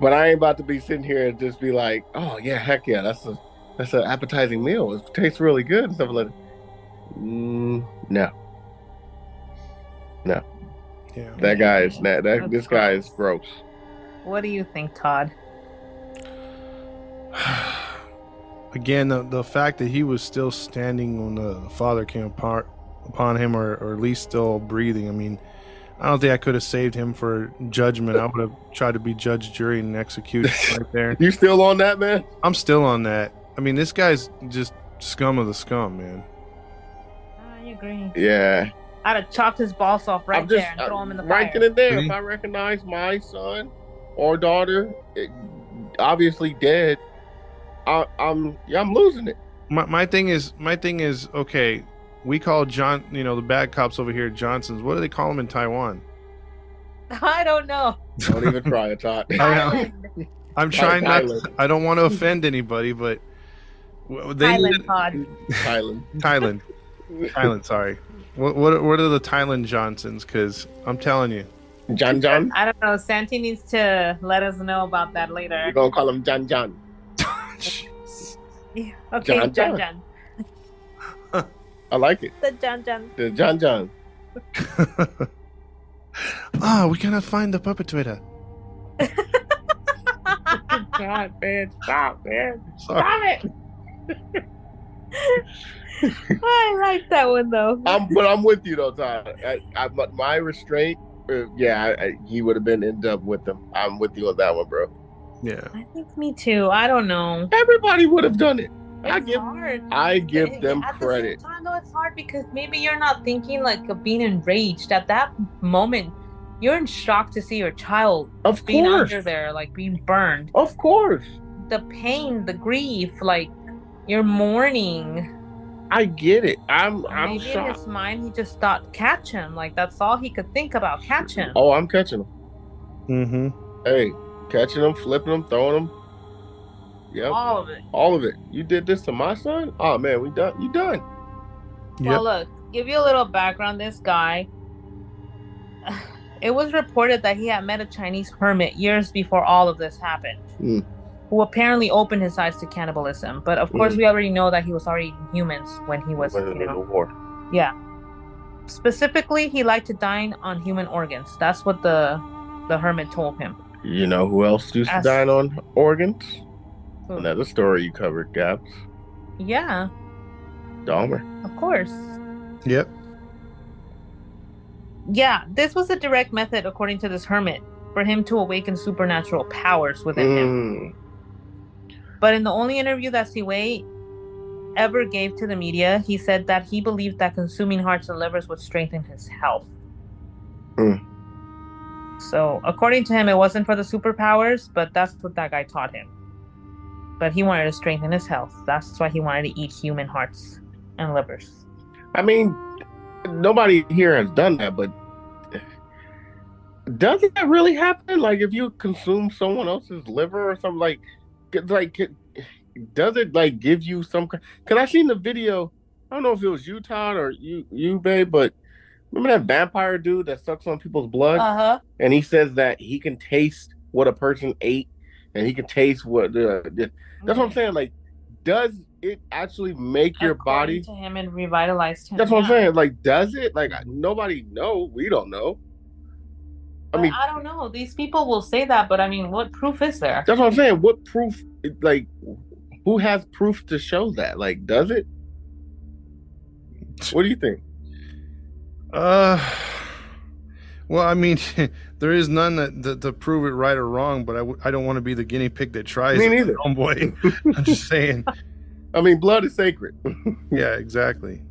But I ain't about to be sitting here and just be like, "Oh yeah, heck yeah, that's a that's an appetizing meal. It tastes really good." And stuff like that. Mm, no, Yeah. that guy is that, that That's this guy gross. is gross. What do you think, Todd? Again, the, the fact that he was still standing when the father came apart upon him, or, or at least still breathing. I mean, I don't think I could have saved him for judgment. I would have tried to be judge, jury, and execution right there. You still on that, man? I'm still on that. I mean, this guy's just scum of the scum, man. I agree. Yeah. I'd have chopped his balls off right just there and throw him in the right fire. then and there. Mhm. If I recognize my son or daughter, it, obviously dead, I, I'm yeah, I'm losing it. My, my thing is, my thing is, okay. We call John, you know, the bad cops over here Johnsons. What do they call them in Taiwan? I don't know. Don't even try it, Todd. I know. Thailand, I'm trying not. Thailand. I don't want to offend anybody, but they Thailand, Todd. Thailand. Thailand, Thailand. Sorry. What what what are the Thailand Johnsons? Because I'm telling you, John John. I don't know. Santi needs to let us know about that later. We're gonna call him John John. Yeah. Okay, John John John. John. I like it. The John John. The John John. Ah, we cannot find the perpetrator. God, man, stop, man. Sorry. Stop it. I like that one though. I'm, but I'm with you though, Todd. I, I, but my restraint, uh, yeah, I, I, he would have been end up with them. I'm with you on that one, bro. Yeah. I think me too. I don't know. Everybody would have done it. I It's give, hard. I give At them the same credit. time, though, it's hard because maybe you're not thinking like of being enraged at that moment. You're in shock to see your child Of being course, under there, like being burned. of course. The pain, the grief, like you're mourning. I get it. I'm, I'm maybe in his mind, he just thought, catch him. Like that's all he could think about, catch him. Oh, I'm catching them. Mm-hmm. Hey, catching them, flipping them, throwing them. Yep, All of it. all of it. You did this to my son. Oh man, we done. You done. Yep. Well, look, give you a little background, this guy, it was reported that he had met a Chinese hermit years before all of this happened, Hmm. who apparently opened his eyes to cannibalism. But of course, Hmm. we already know that he was already eating humans when he was, When you know, war. yeah. Specifically, he liked to dine on human organs. That's what the the hermit told him. You know who else used As- to dine on organs? Who? Another story you covered, Gabs. Yeah, Dahmer. of course. Yep. Yeah, this was a direct method, according to this hermit, for him to awaken supernatural powers within him. Mm. But in the only interview that Si Quey ever gave to the media, he said that he believed that consuming hearts and livers would strengthen his health. Hmm. So, according to him, it wasn't for the superpowers, but that's what that guy taught him. But he wanted to strengthen his health. That's why he wanted to eat human hearts and livers. I mean, nobody here has done that, but does that really happen? Like, if you consume someone else's liver or something, like, like, does it like give you some? Because I seen the video. I don't know if it was you, Todd, or you, you, babe, but remember that vampire dude that sucks on people's blood, Uh huh. and he says that he can taste what a person ate, and he can taste what the. the that's what I'm saying. Like, does it actually make your body? to him and revitalized him. That's what I'm saying. Like, does it? Like, nobody know. We don't know. I mean, I don't know. These people will say that, but I mean, what proof is there? that's what I'm saying. What proof? Like, who has proof to show that? Like, does it? What do you think? Uh, well, I mean, there is none that, that to prove it right or wrong, but I w- I don't want to be the guinea pig that tries. Me it, neither. homeboy. I'm just saying. I mean, blood is sacred. Yeah, exactly.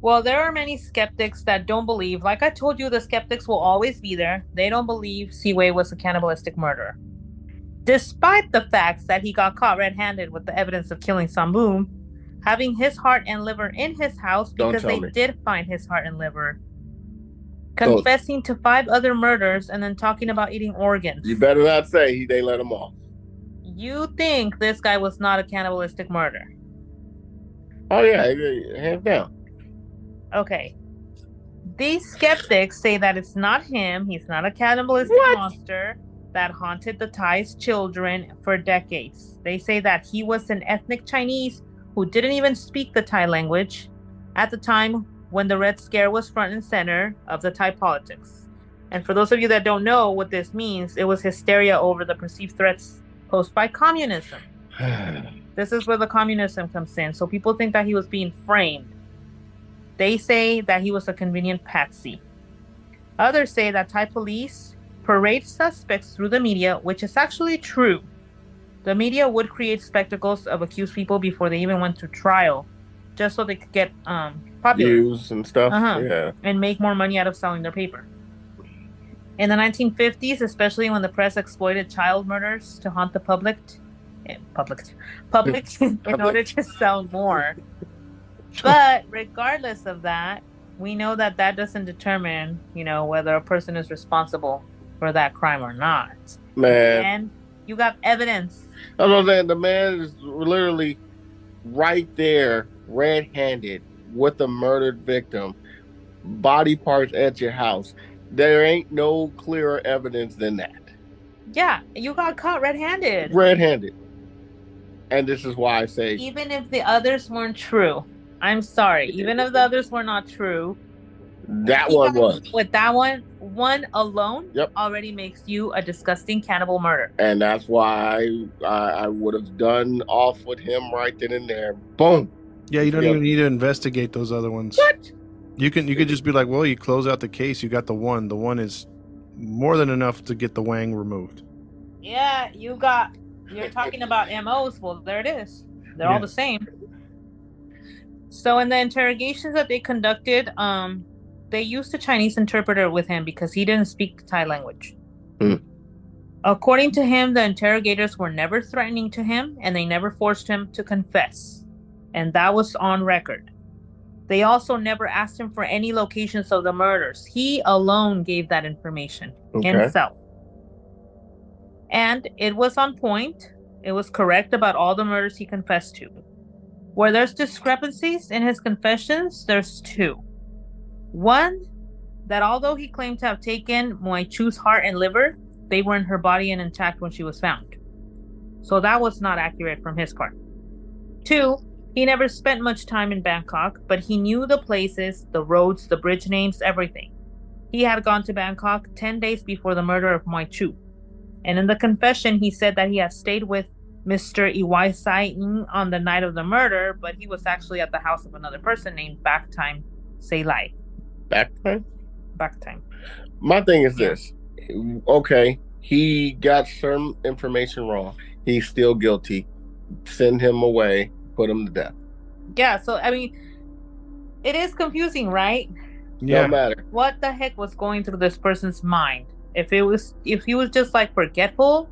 Well, there are many skeptics that don't believe. Like I told you, the skeptics will always be there. They don't believe Si Quey was a cannibalistic murderer. Despite the facts that he got caught red handed with the evidence of killing Samboom, having his heart and liver in his house because they me. did find his heart and liver, confessing to five other murders, and then talking about eating organs. You better not say he they let him off. You think this guy was not a cannibalistic murder? Oh yeah, hands down. Okay. These skeptics say that it's not him, he's not a cannibalistic What? monster that haunted the Thai's children for decades. They say that he was an ethnic Chinese who didn't even speak the Thai language at the time when the Red Scare was front and center of the Thai politics. And for those of you that don't know what this means, it was hysteria over the perceived threats posed by communism. This is where the communism comes in. So people think that he was being framed. They say that he was a convenient patsy. Others say that Thai police parade suspects through the media, which is actually true. The media would create spectacles of accused people before they even went to trial, just so they could get um, popular Views and stuff. Uh-huh. Yeah. and make more money out of selling their paper. In the 1950s, especially when the press exploited child murders to haunt the public, eh, public, public, in Public. order to sell more. But regardless of that, we know that that doesn't determine, you know, whether a person is responsible for that crime or not. Man. And you got evidence. That's what I'm saying. The man is literally right there, red-handed, with the murdered victim, body parts at your house. There ain't no clearer evidence than that. Yeah, you got caught red-handed. Red-handed. And this is why I say Even if the others weren't true. I'm sorry. Even if the others were not true, that one was. with that one, one alone Yep. already makes you a disgusting cannibal murder. And that's why I, I would have done off with him right then and there. Boom. Yeah, you don't Yep. even need to investigate those other ones. What? You can you could just be like, well, you close out the case. You got the one. The one is more than enough to get the wang removed. Yeah, you got. You're talking about MOs. Well, there it is. They're Yeah. all the same. So in the interrogations that they conducted, um, they used a Chinese interpreter with him because he didn't speak the Thai language. Hmm. According to him, the interrogators were never threatening to him and they never forced him to confess. And that was on record. They also never asked him for any locations of the murders. He alone gave that information Okay. himself. And it was on point. It was correct about all the murders he confessed to. Where there's discrepancies in his confessions, there's two. One, that although he claimed to have taken Moai Chu's heart and liver, they were in her body and intact when she was found. So that was not accurate from his part. Two, he never spent much time in Bangkok, but he knew the places, the roads, the bridge names, everything. He had gone to Bangkok 10 days before the murder of Moai Chu. And in the confession, he said that he had stayed with Mr. Iwai Sai Ng on the night of the murder, but he was actually at the house of another person named Backtime Say Lai. Back time. My thing is this. Okay, he got some information wrong. He's still guilty. Send him away. Put him to death. Yeah, so I mean, it is confusing, right? Yeah. No matter. What the heck was going through this person's mind? If it was, if he was just like forgetful,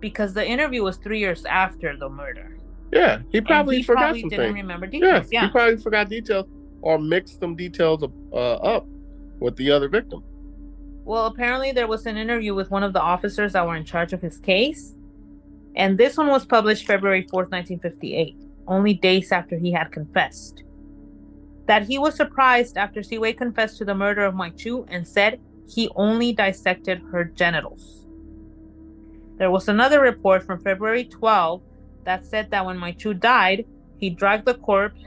because the interview was three years after the murder. Yeah, he And probably he forgot probably some didn't things. remember Yeah, details. Yeah. he probably forgot details or mixed some details uh, up with the other victim. Well, apparently there was an interview with one of the officers that were in charge of his case, and this one was published February 4th, 1958, only days after he had confessed. That he was surprised after Si Quey confessed to the murder of Mike Chu and said he only dissected her genitals. There was another report from February 12 that said that when Mike Chu died, he dragged the corpse,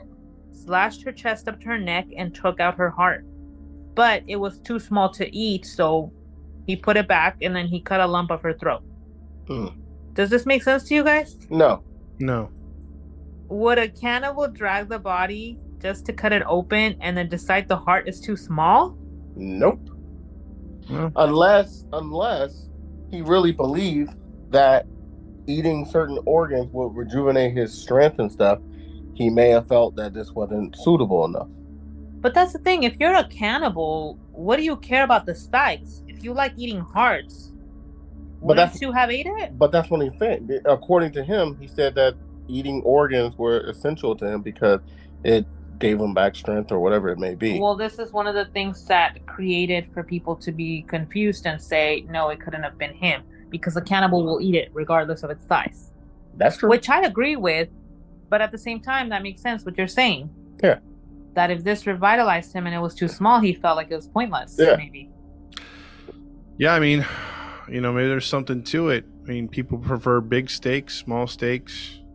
slashed her chest up to her neck, and took out her heart but it was too small to eat, so he put it back and then he cut a lump of her throat. Hmm. Does this make sense to you guys? No, No. Would a cannibal drag the body just to cut it open and then decide the heart is too small? nope. Well, Unless, unless he really believed that eating certain organs would rejuvenate his strength and stuff, he may have felt that this wasn't suitable enough. But that's the thing, if you're a cannibal, what do you care about the size? If you like eating hearts, But that's- you have ate it? But that's what he said. According to him, he said that eating organs were essential to him because it gave him back strength or whatever it may be. Well, this is one of the things that created for people to be confused and say, no, it couldn't have been him because a cannibal will eat it regardless of its size. that's true. which I agree with, but at the same time, that makes sense what you're saying. Yeah. That if this revitalized him and it was too small, he felt like it was pointless. Yeah. Maybe. yeah, I mean, you know, maybe there's something to it. I mean, people prefer big steaks, small steaks.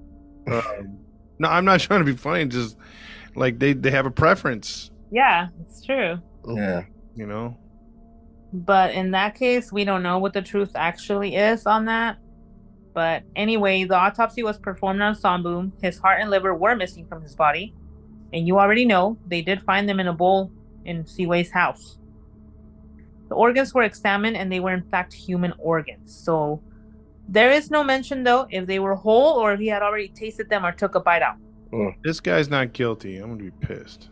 Um, no, I'm not trying to be funny. Just like they, they have a preference, Yeah, it's true. yeah. you know? But in that case, we don't know what the truth actually is on that. But anyway, the autopsy was performed on Sambu. His heart and liver were missing from his body. And you already know they did find them in a bowl in Si Quey's house. The organs were examined and they were in fact human organs. So there is no mention though if they were whole or if he had already tasted them or took a bite out. Hmm. This guy's not guilty. I'm gonna be pissed.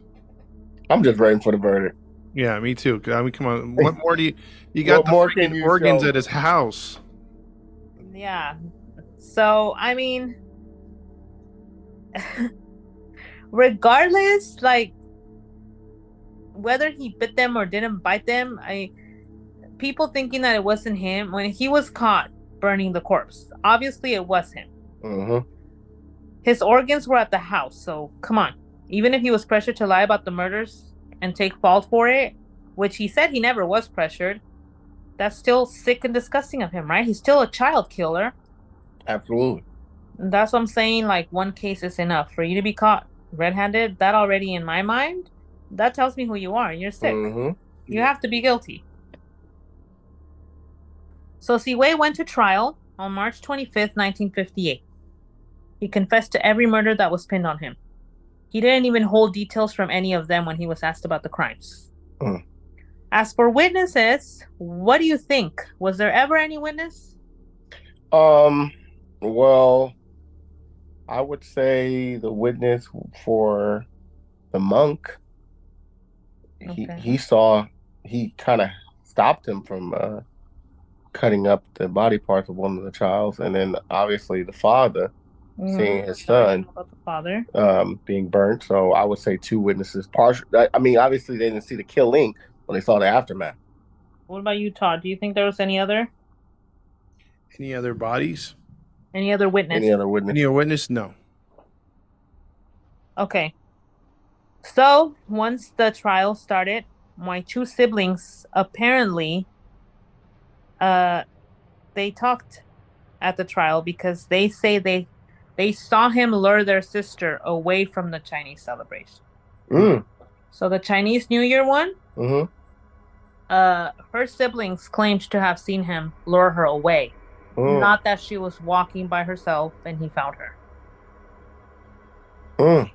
I'm just waiting for the verdict. Yeah, me too. Uh, I mean, come on. What more do you? You got What the more freaking organs show? at his house. Yeah. So, I mean, regardless, like whether he bit them or didn't bite them, I people thinking that it wasn't him when he was caught burning the corpse. Obviously, it was him. hmm His organs were at the house, so come on. Even if he was pressured to lie about the murders and take fault for it, which he said he never was pressured, that's still sick and disgusting of him, right? He's still a child killer. Absolutely. That's what I'm saying. Like one case is enough for you to be caught red-handed. That already, in my mind, that tells me who you are. You're sick. hmm You have to be guilty. So Si Quey went to trial on March 25th, 1958. He confessed to every murder that was pinned on him. He didn't even hold details from any of them when he was asked about the crimes. Hmm. As for witnesses, what do you think? Was there ever any witness? Um. Well, I would say the witness for the monk. He Okay. he saw he kind of stopped him from uh, cutting up the body parts of one of the childs, and then obviously the father seeing his son the father. um, being burnt. So I would say two witnesses. Partial. I, I mean, obviously they didn't see the killing when they saw the aftermath. What about you, Todd? Do you think there was any other Any other bodies? any other witness? Any other witness? Any other witness? No. Okay. So once the trial started, my two siblings apparently uh they talked at the trial because they say they they saw him lure their sister away from the Chinese celebration. Mm. So the Chinese New Year one, hmm uh her siblings claimed to have seen him lure her away. Mm. Not that she was walking by herself and he found her. Mm.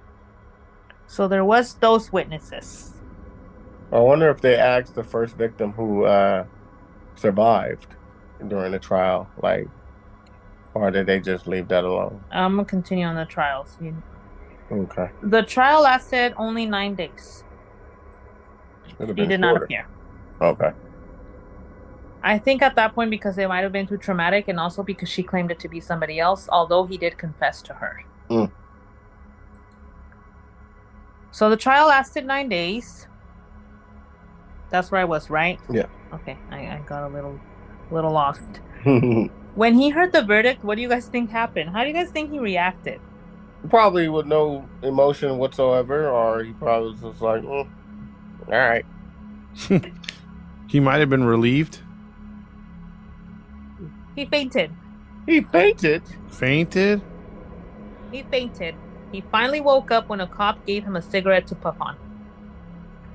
So there was those witnesses. I wonder if they asked the first victim who uh, survived during the trial, like, or did they just leave that alone? I'm gonna continue on the trials. You- Okay. The trial lasted only nine days. He did not appear. Okay. I think at that point because it might have been too traumatic and also because she claimed it to be somebody else, although he did confess to her. Mm. So the trial lasted nine days. That's where I was, right? Yeah. Okay, I, I got a little little lost. When he heard the verdict, what do you guys think happened? How do you guys think he reacted? probably with no emotion whatsoever, or he probably was just like, mm, all right. He might have been relieved, He fainted. He fainted. fainted. He fainted. He finally woke up when a cop gave him a cigarette to puff on.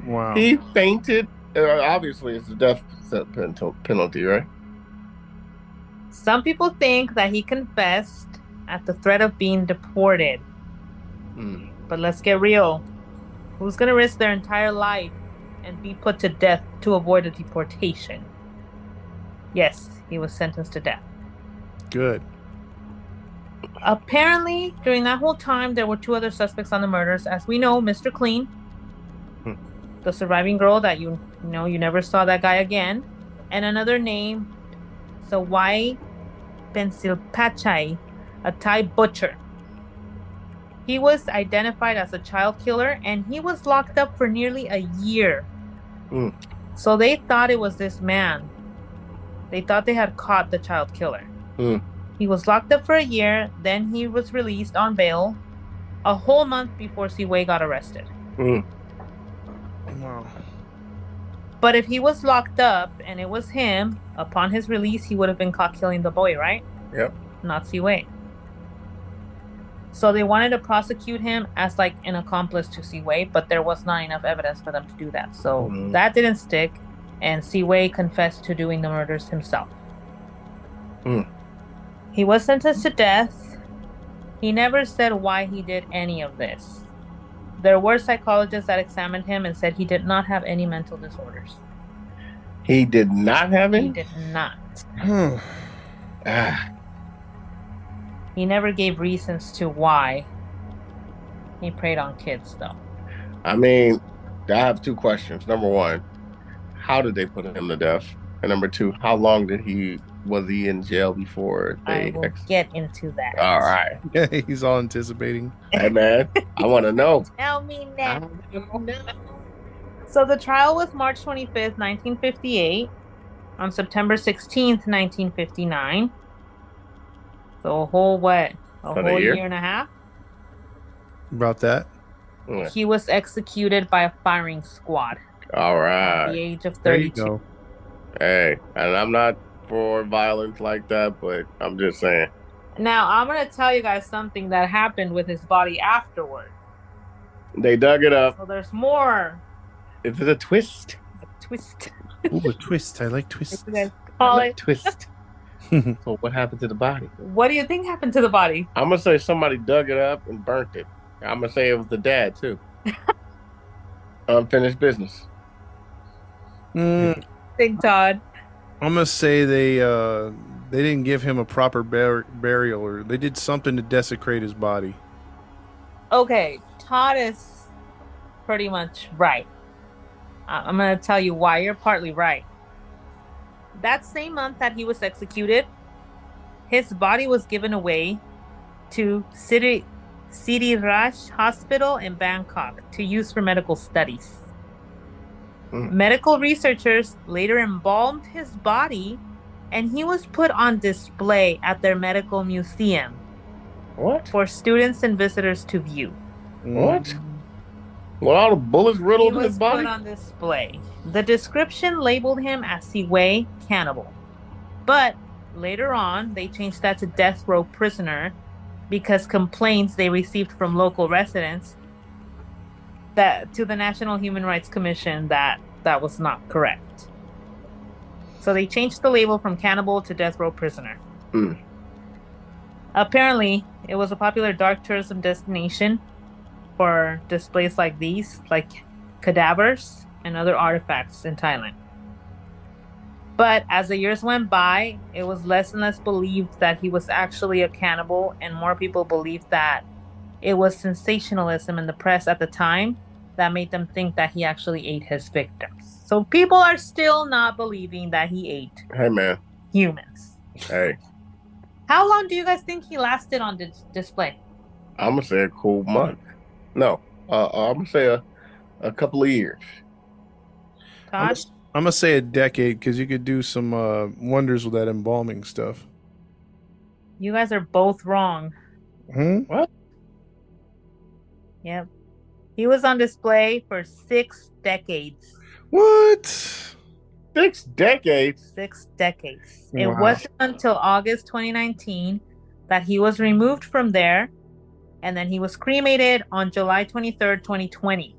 Wow. He fainted. Uh, obviously, it's a death penalty, right? Some people think that he confessed at the threat of being deported. Mm. But let's get real. Who's going to risk their entire life and be put to death to avoid a deportation? Yes, he was sentenced to death. Good. Apparently, during that whole time, there were two other suspects on the murders. As we know, Mr. Clean, Hmm. the surviving girl that you know you never saw that guy again, and another name, Sawai Pensilpachai, a Thai butcher. He was identified as a child killer and he was locked up for nearly a year. Hmm. So they thought it was this man. They thought they had caught the child killer. Hmm. He was locked up for a year, then he was released on bail a whole month before Si Quey got arrested. Mm. Wow. But if he was locked up and it was him, upon his release, he would have been caught killing the boy, right? Yep. Not Si Quey. So they wanted to prosecute him as like an accomplice to Si Quey, but there was not enough evidence for them to do that. So Mhm. that didn't stick, and Si Quey confessed to doing the murders himself. Hmm. He was sentenced to death. He never said why he did any of this. There were psychologists that examined him and said he did not have any mental disorders. He did not have any? He did not. Hmm. Ah, He never gave reasons to why he preyed on kids, though. I mean, I have two questions. Number one, how did they put him to death? And number two, how long did he was he in jail before they I they? will Ex- get into that. All right, Yeah, he's all anticipating. hey man, I want to know. Tell me now. So the trial was March 25th, 1958, on September 16th, 1959. So a whole what? A For the whole year? year and a half. About that. Yeah. He was executed by a firing squad All at right. the age of There you 32. go. Hey, and I'm not for violence like that, but I'm just saying. Now I'm gonna tell you guys something that happened with his body afterward. They dug it up. So there's more Is it a twist? A twist. Ooh, a twist. I like twists. You guys I call like it. twist. so what happened to the body? What do you think happened to the body? I'm gonna say somebody dug it up and burnt it. I'm gonna say it was the dad too. Unfinished business. Mm, Think Todd. I'm gonna say they uh they didn't give him a proper bur- burial, or they did something to desecrate his body. Okay, Todd is pretty much right. I- I'm gonna tell you why. You're partly right. That same month that he was executed, his body was given away to City Siriraj Hospital in Bangkok to use for medical studies. Hmm. Medical researchers later embalmed his body, and he was put on display at their medical museum What? for students and visitors to view. What? Well, all the bullets riddled his body. put on display. The description labeled him as Si Quey cannibal, but later on they changed that to death row prisoner because complaints they received from local residents that to the National Human Rights Commission that that was not correct. So they changed the label from cannibal to death row prisoner. Hmm. Apparently, it was a popular dark tourism destination for displays like these, like cadavers and other artifacts in Thailand. But as the years went by, it was less and less believed that he was actually a cannibal, and more people believed that it was sensationalism in the press at the time that made them think that he actually ate his victims. So people are still not believing that he ate Hey, man. humans. Hey, How long do you guys think he lasted on dis- display? I'm gonna say a cool month. No, uh, I'm gonna say a, a couple of years. I'm, Todd? gonna- I'm gonna say a decade because you could do some uh, wonders with that embalming stuff. You guys are both wrong. Hmm? Yep. He was on display for six decades. What? Six decades. Six decades. It Wow. wasn't until August 2019 that he was removed from there, and then he was cremated on July 23rd, 2020.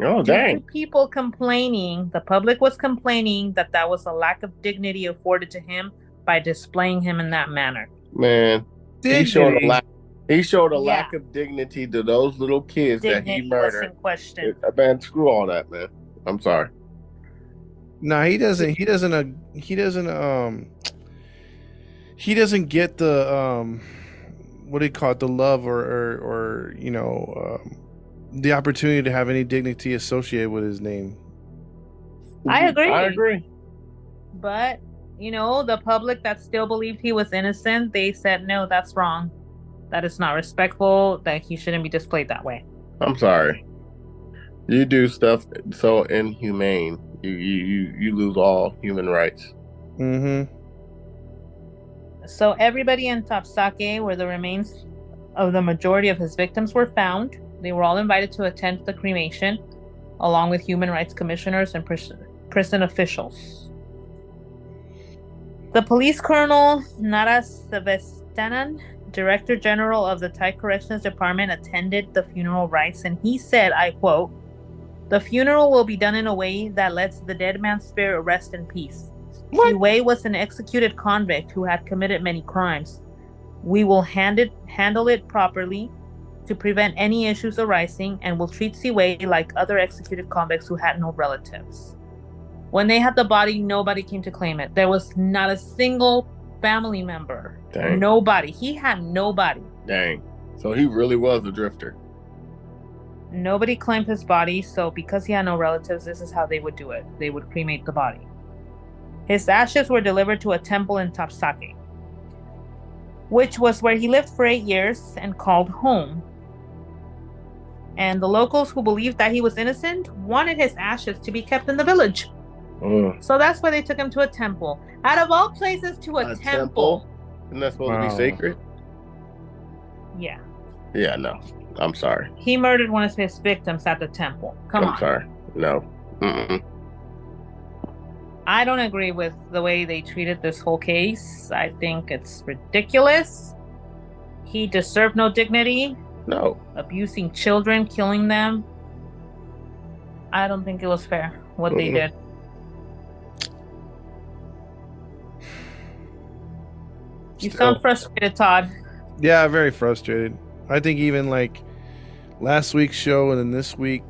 Oh, Due to dang. people complaining, the public was complaining that that was a lack of dignity afforded to him by displaying him in that manner. Man, he showed a lack. He showed a Yeah. lack of dignity to those little kids that Dignity he was murdered. in question. Uh, Man, screw all that, man. I'm sorry. No, he doesn't. He doesn't. Uh, he doesn't. Um, he doesn't get the um, what do you call it? The love or or, or you know, um, the opportunity to have any dignity associated with his name. I agree. I agree. But, you know, the public that still believed he was innocent, they said, no, that's wrong. That is not respectful, that he shouldn't be displayed that way. I'm sorry. You do stuff so inhumane. You you you, you lose all human rights. Mm-hmm. So, everybody in Thap Sakae, where the remains of the majority of his victims were found, they were all invited to attend the cremation, along with human rights commissioners and pris- prison officials. The police colonel, Nara Savestanan, Director General of the Thai Corrections Department, attended the funeral rites and he said, I quote, The funeral will be done in a way that lets the dead man's spirit rest in peace. Wei was an executed convict who had committed many crimes. We will hand it, handle it properly to prevent any issues arising and will treat Si Quey like other executed convicts who had no relatives. When they had the body, nobody came to claim it. There was not a single family member. Dang. Nobody. He had nobody. Dang. So he really was a drifter. Nobody claimed his body, so because he had no relatives, this is how they would do it. They would cremate the body. His ashes were delivered to a temple in Thap Sakae, which was where he lived for eight years and called home. And the locals who believed that he was innocent wanted his ashes to be kept in the village. Mm. So that's why they took him to a temple. Out of all places, to a, A temple. temple? Isn't that supposed to be sacred? Yeah. Yeah, no. I'm sorry. He murdered one of his victims at the temple. Come I'm on. sorry. No. Mm-mm. I don't agree with the way they treated this whole case. I think it's ridiculous. He deserved no dignity, No. abusing children, killing them. I don't think it was fair what they Mm-mm. did. You Still. sound frustrated, Todd. Yeah, very frustrated. I think even like last week's show and then this week,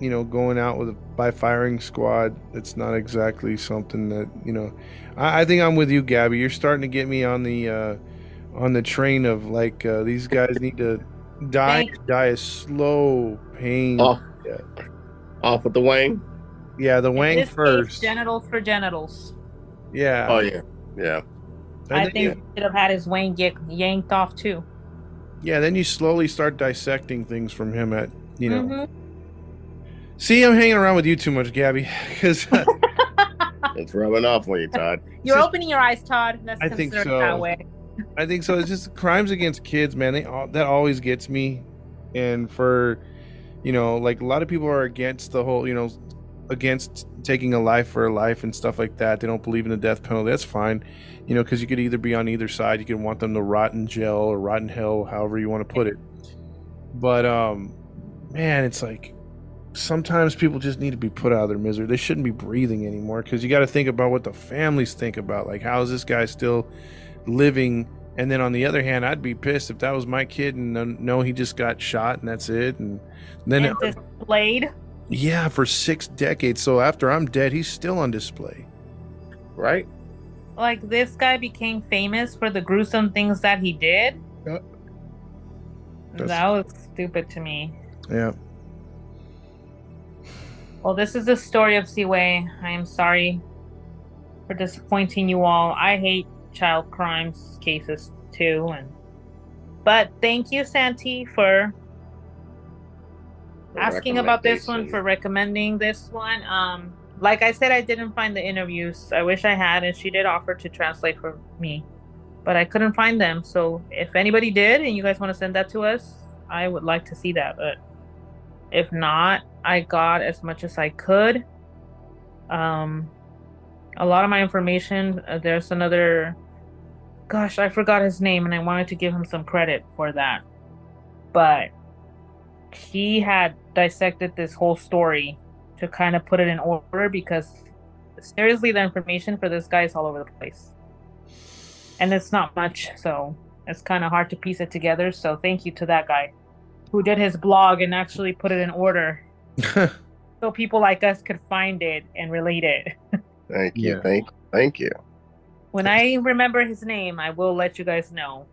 you know, going out with a by firing squad, it's not exactly something that you know. I, I think I'm with you, Gabby. You're starting to get me on the uh, on the train of like uh, these guys need to die Thank- die a slow pain. Off. Off with the wing. Yeah, the In wang this case, first. genitals for genitals. yeah, Oh yeah. Yeah. And I then think you- he should have had his wang get yanked off too. yeah. Then you slowly start dissecting things from him at you know. Mhm. See, I'm hanging around with you too much, Gabby, because It's rubbing off on you, Todd. You're Just- opening your eyes, Todd. Let's I think so. that way. I think so. It's just crimes against kids, man. They al- that always gets me. and for you know like a lot of people are against the whole you know against taking a life for a life and stuff like that they don't believe in the death penalty that's fine you know because you could either be on either side you can want them to rot in jail or rot in hell however you want to put it but um man it's like sometimes people just need to be put out of their misery they shouldn't be breathing anymore because you got to think about what the families think about like how is this guy still living and then on the other hand, I'd be pissed if that was my kid and no, no he just got shot and that's it. And then, and displayed. yeah, for six decades. So after I'm dead, he's still on display. Right? Like this guy became famous for the gruesome things that he did. Yeah. That was stupid to me. Yeah. Well, this is the story of Si Quey. I am sorry for disappointing you all. I hate child crimes cases too and but thank you santi for For asking about this one for recommending this one um like i said i didn't find the interviews i wish i had and she did offer to translate for me but i couldn't find them so if anybody did and you guys want to send that to us i would like to see that but if not i got as much as i could. Um a lot of my information uh, there's another gosh i forgot his name and i wanted to give him some credit for that. But he had dissected this whole story to kind of put it in order because seriously the information for this guy is all over the place. And it's not much so it's kind of hard to piece it together. So thank you to that guy who did his blog and actually put it in order so people like us could find it and relate it Thank you. Yeah. Thank thank you. when I remember his name, I will let you guys know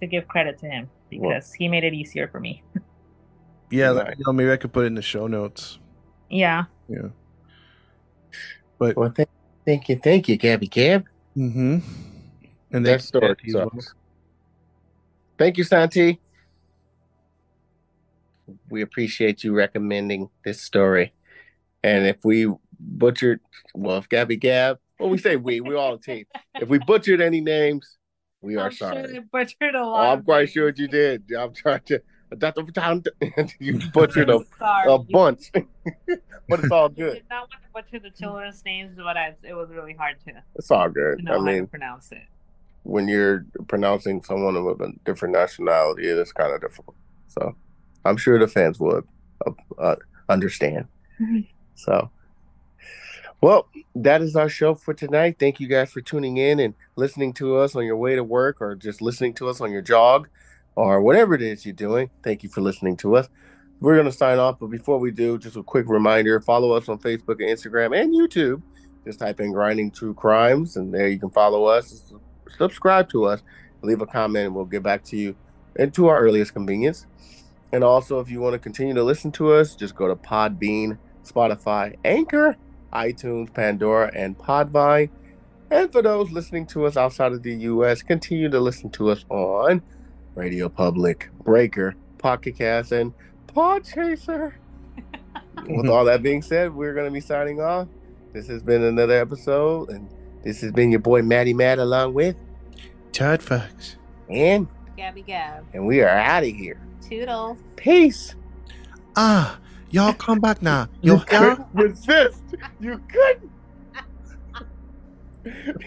to give credit to him because he made it easier for me. yeah, Right. you know, maybe I could put it in the show notes. Yeah. Yeah. But Well, thank, thank you, thank you, Gabby Gab. mm-hmm. And That story sucks. Thank you, Santi. We appreciate you recommending this story. And if we butchered, well, if Gabby Gab, well, we say we, we all a team. If we butchered any names, we are I'm sorry. sure I butchered a Oh, lot. I'm quite names. sure you did. I'm trying to. You butchered a, I'm sorry. a bunch, but it's all I good. did not want to butcher the children's names, but I, it was really hard to, It's all to good. know I how mean, to pronounce it. when you're pronouncing someone of a different nationality, it is kind of difficult. So I'm sure the fans would uh, uh, understand. So, well, that is our show for tonight. Thank you guys for tuning in and listening to us on your way to work or just listening to us on your jog or whatever it is you're doing. Thank you for listening to us. We're going to sign off, but before we do, just a quick reminder follow us on Facebook and Instagram and YouTube. Just type in Grinding True Crimes, and there you can follow us, subscribe to us, leave a comment, and we'll get back to you and to our earliest convenience. And also, if you want to continue to listen to us, just go to Podbean, Spotify, Anchor, iTunes, Pandora, and Podvine. And for those listening to us outside of the U.S., continue to listen to us on Radio Public, Breaker, Pocket Cast, and Podchaser. With all that being said, we're going to be signing off. This has been another episode, and this has been your boy Matty Matt along with Todd Fox. and Gabby Gab. and we are out of here. Toodles. Peace. Ah, y'all come back now. You Your hair couldn't resist. You couldn't.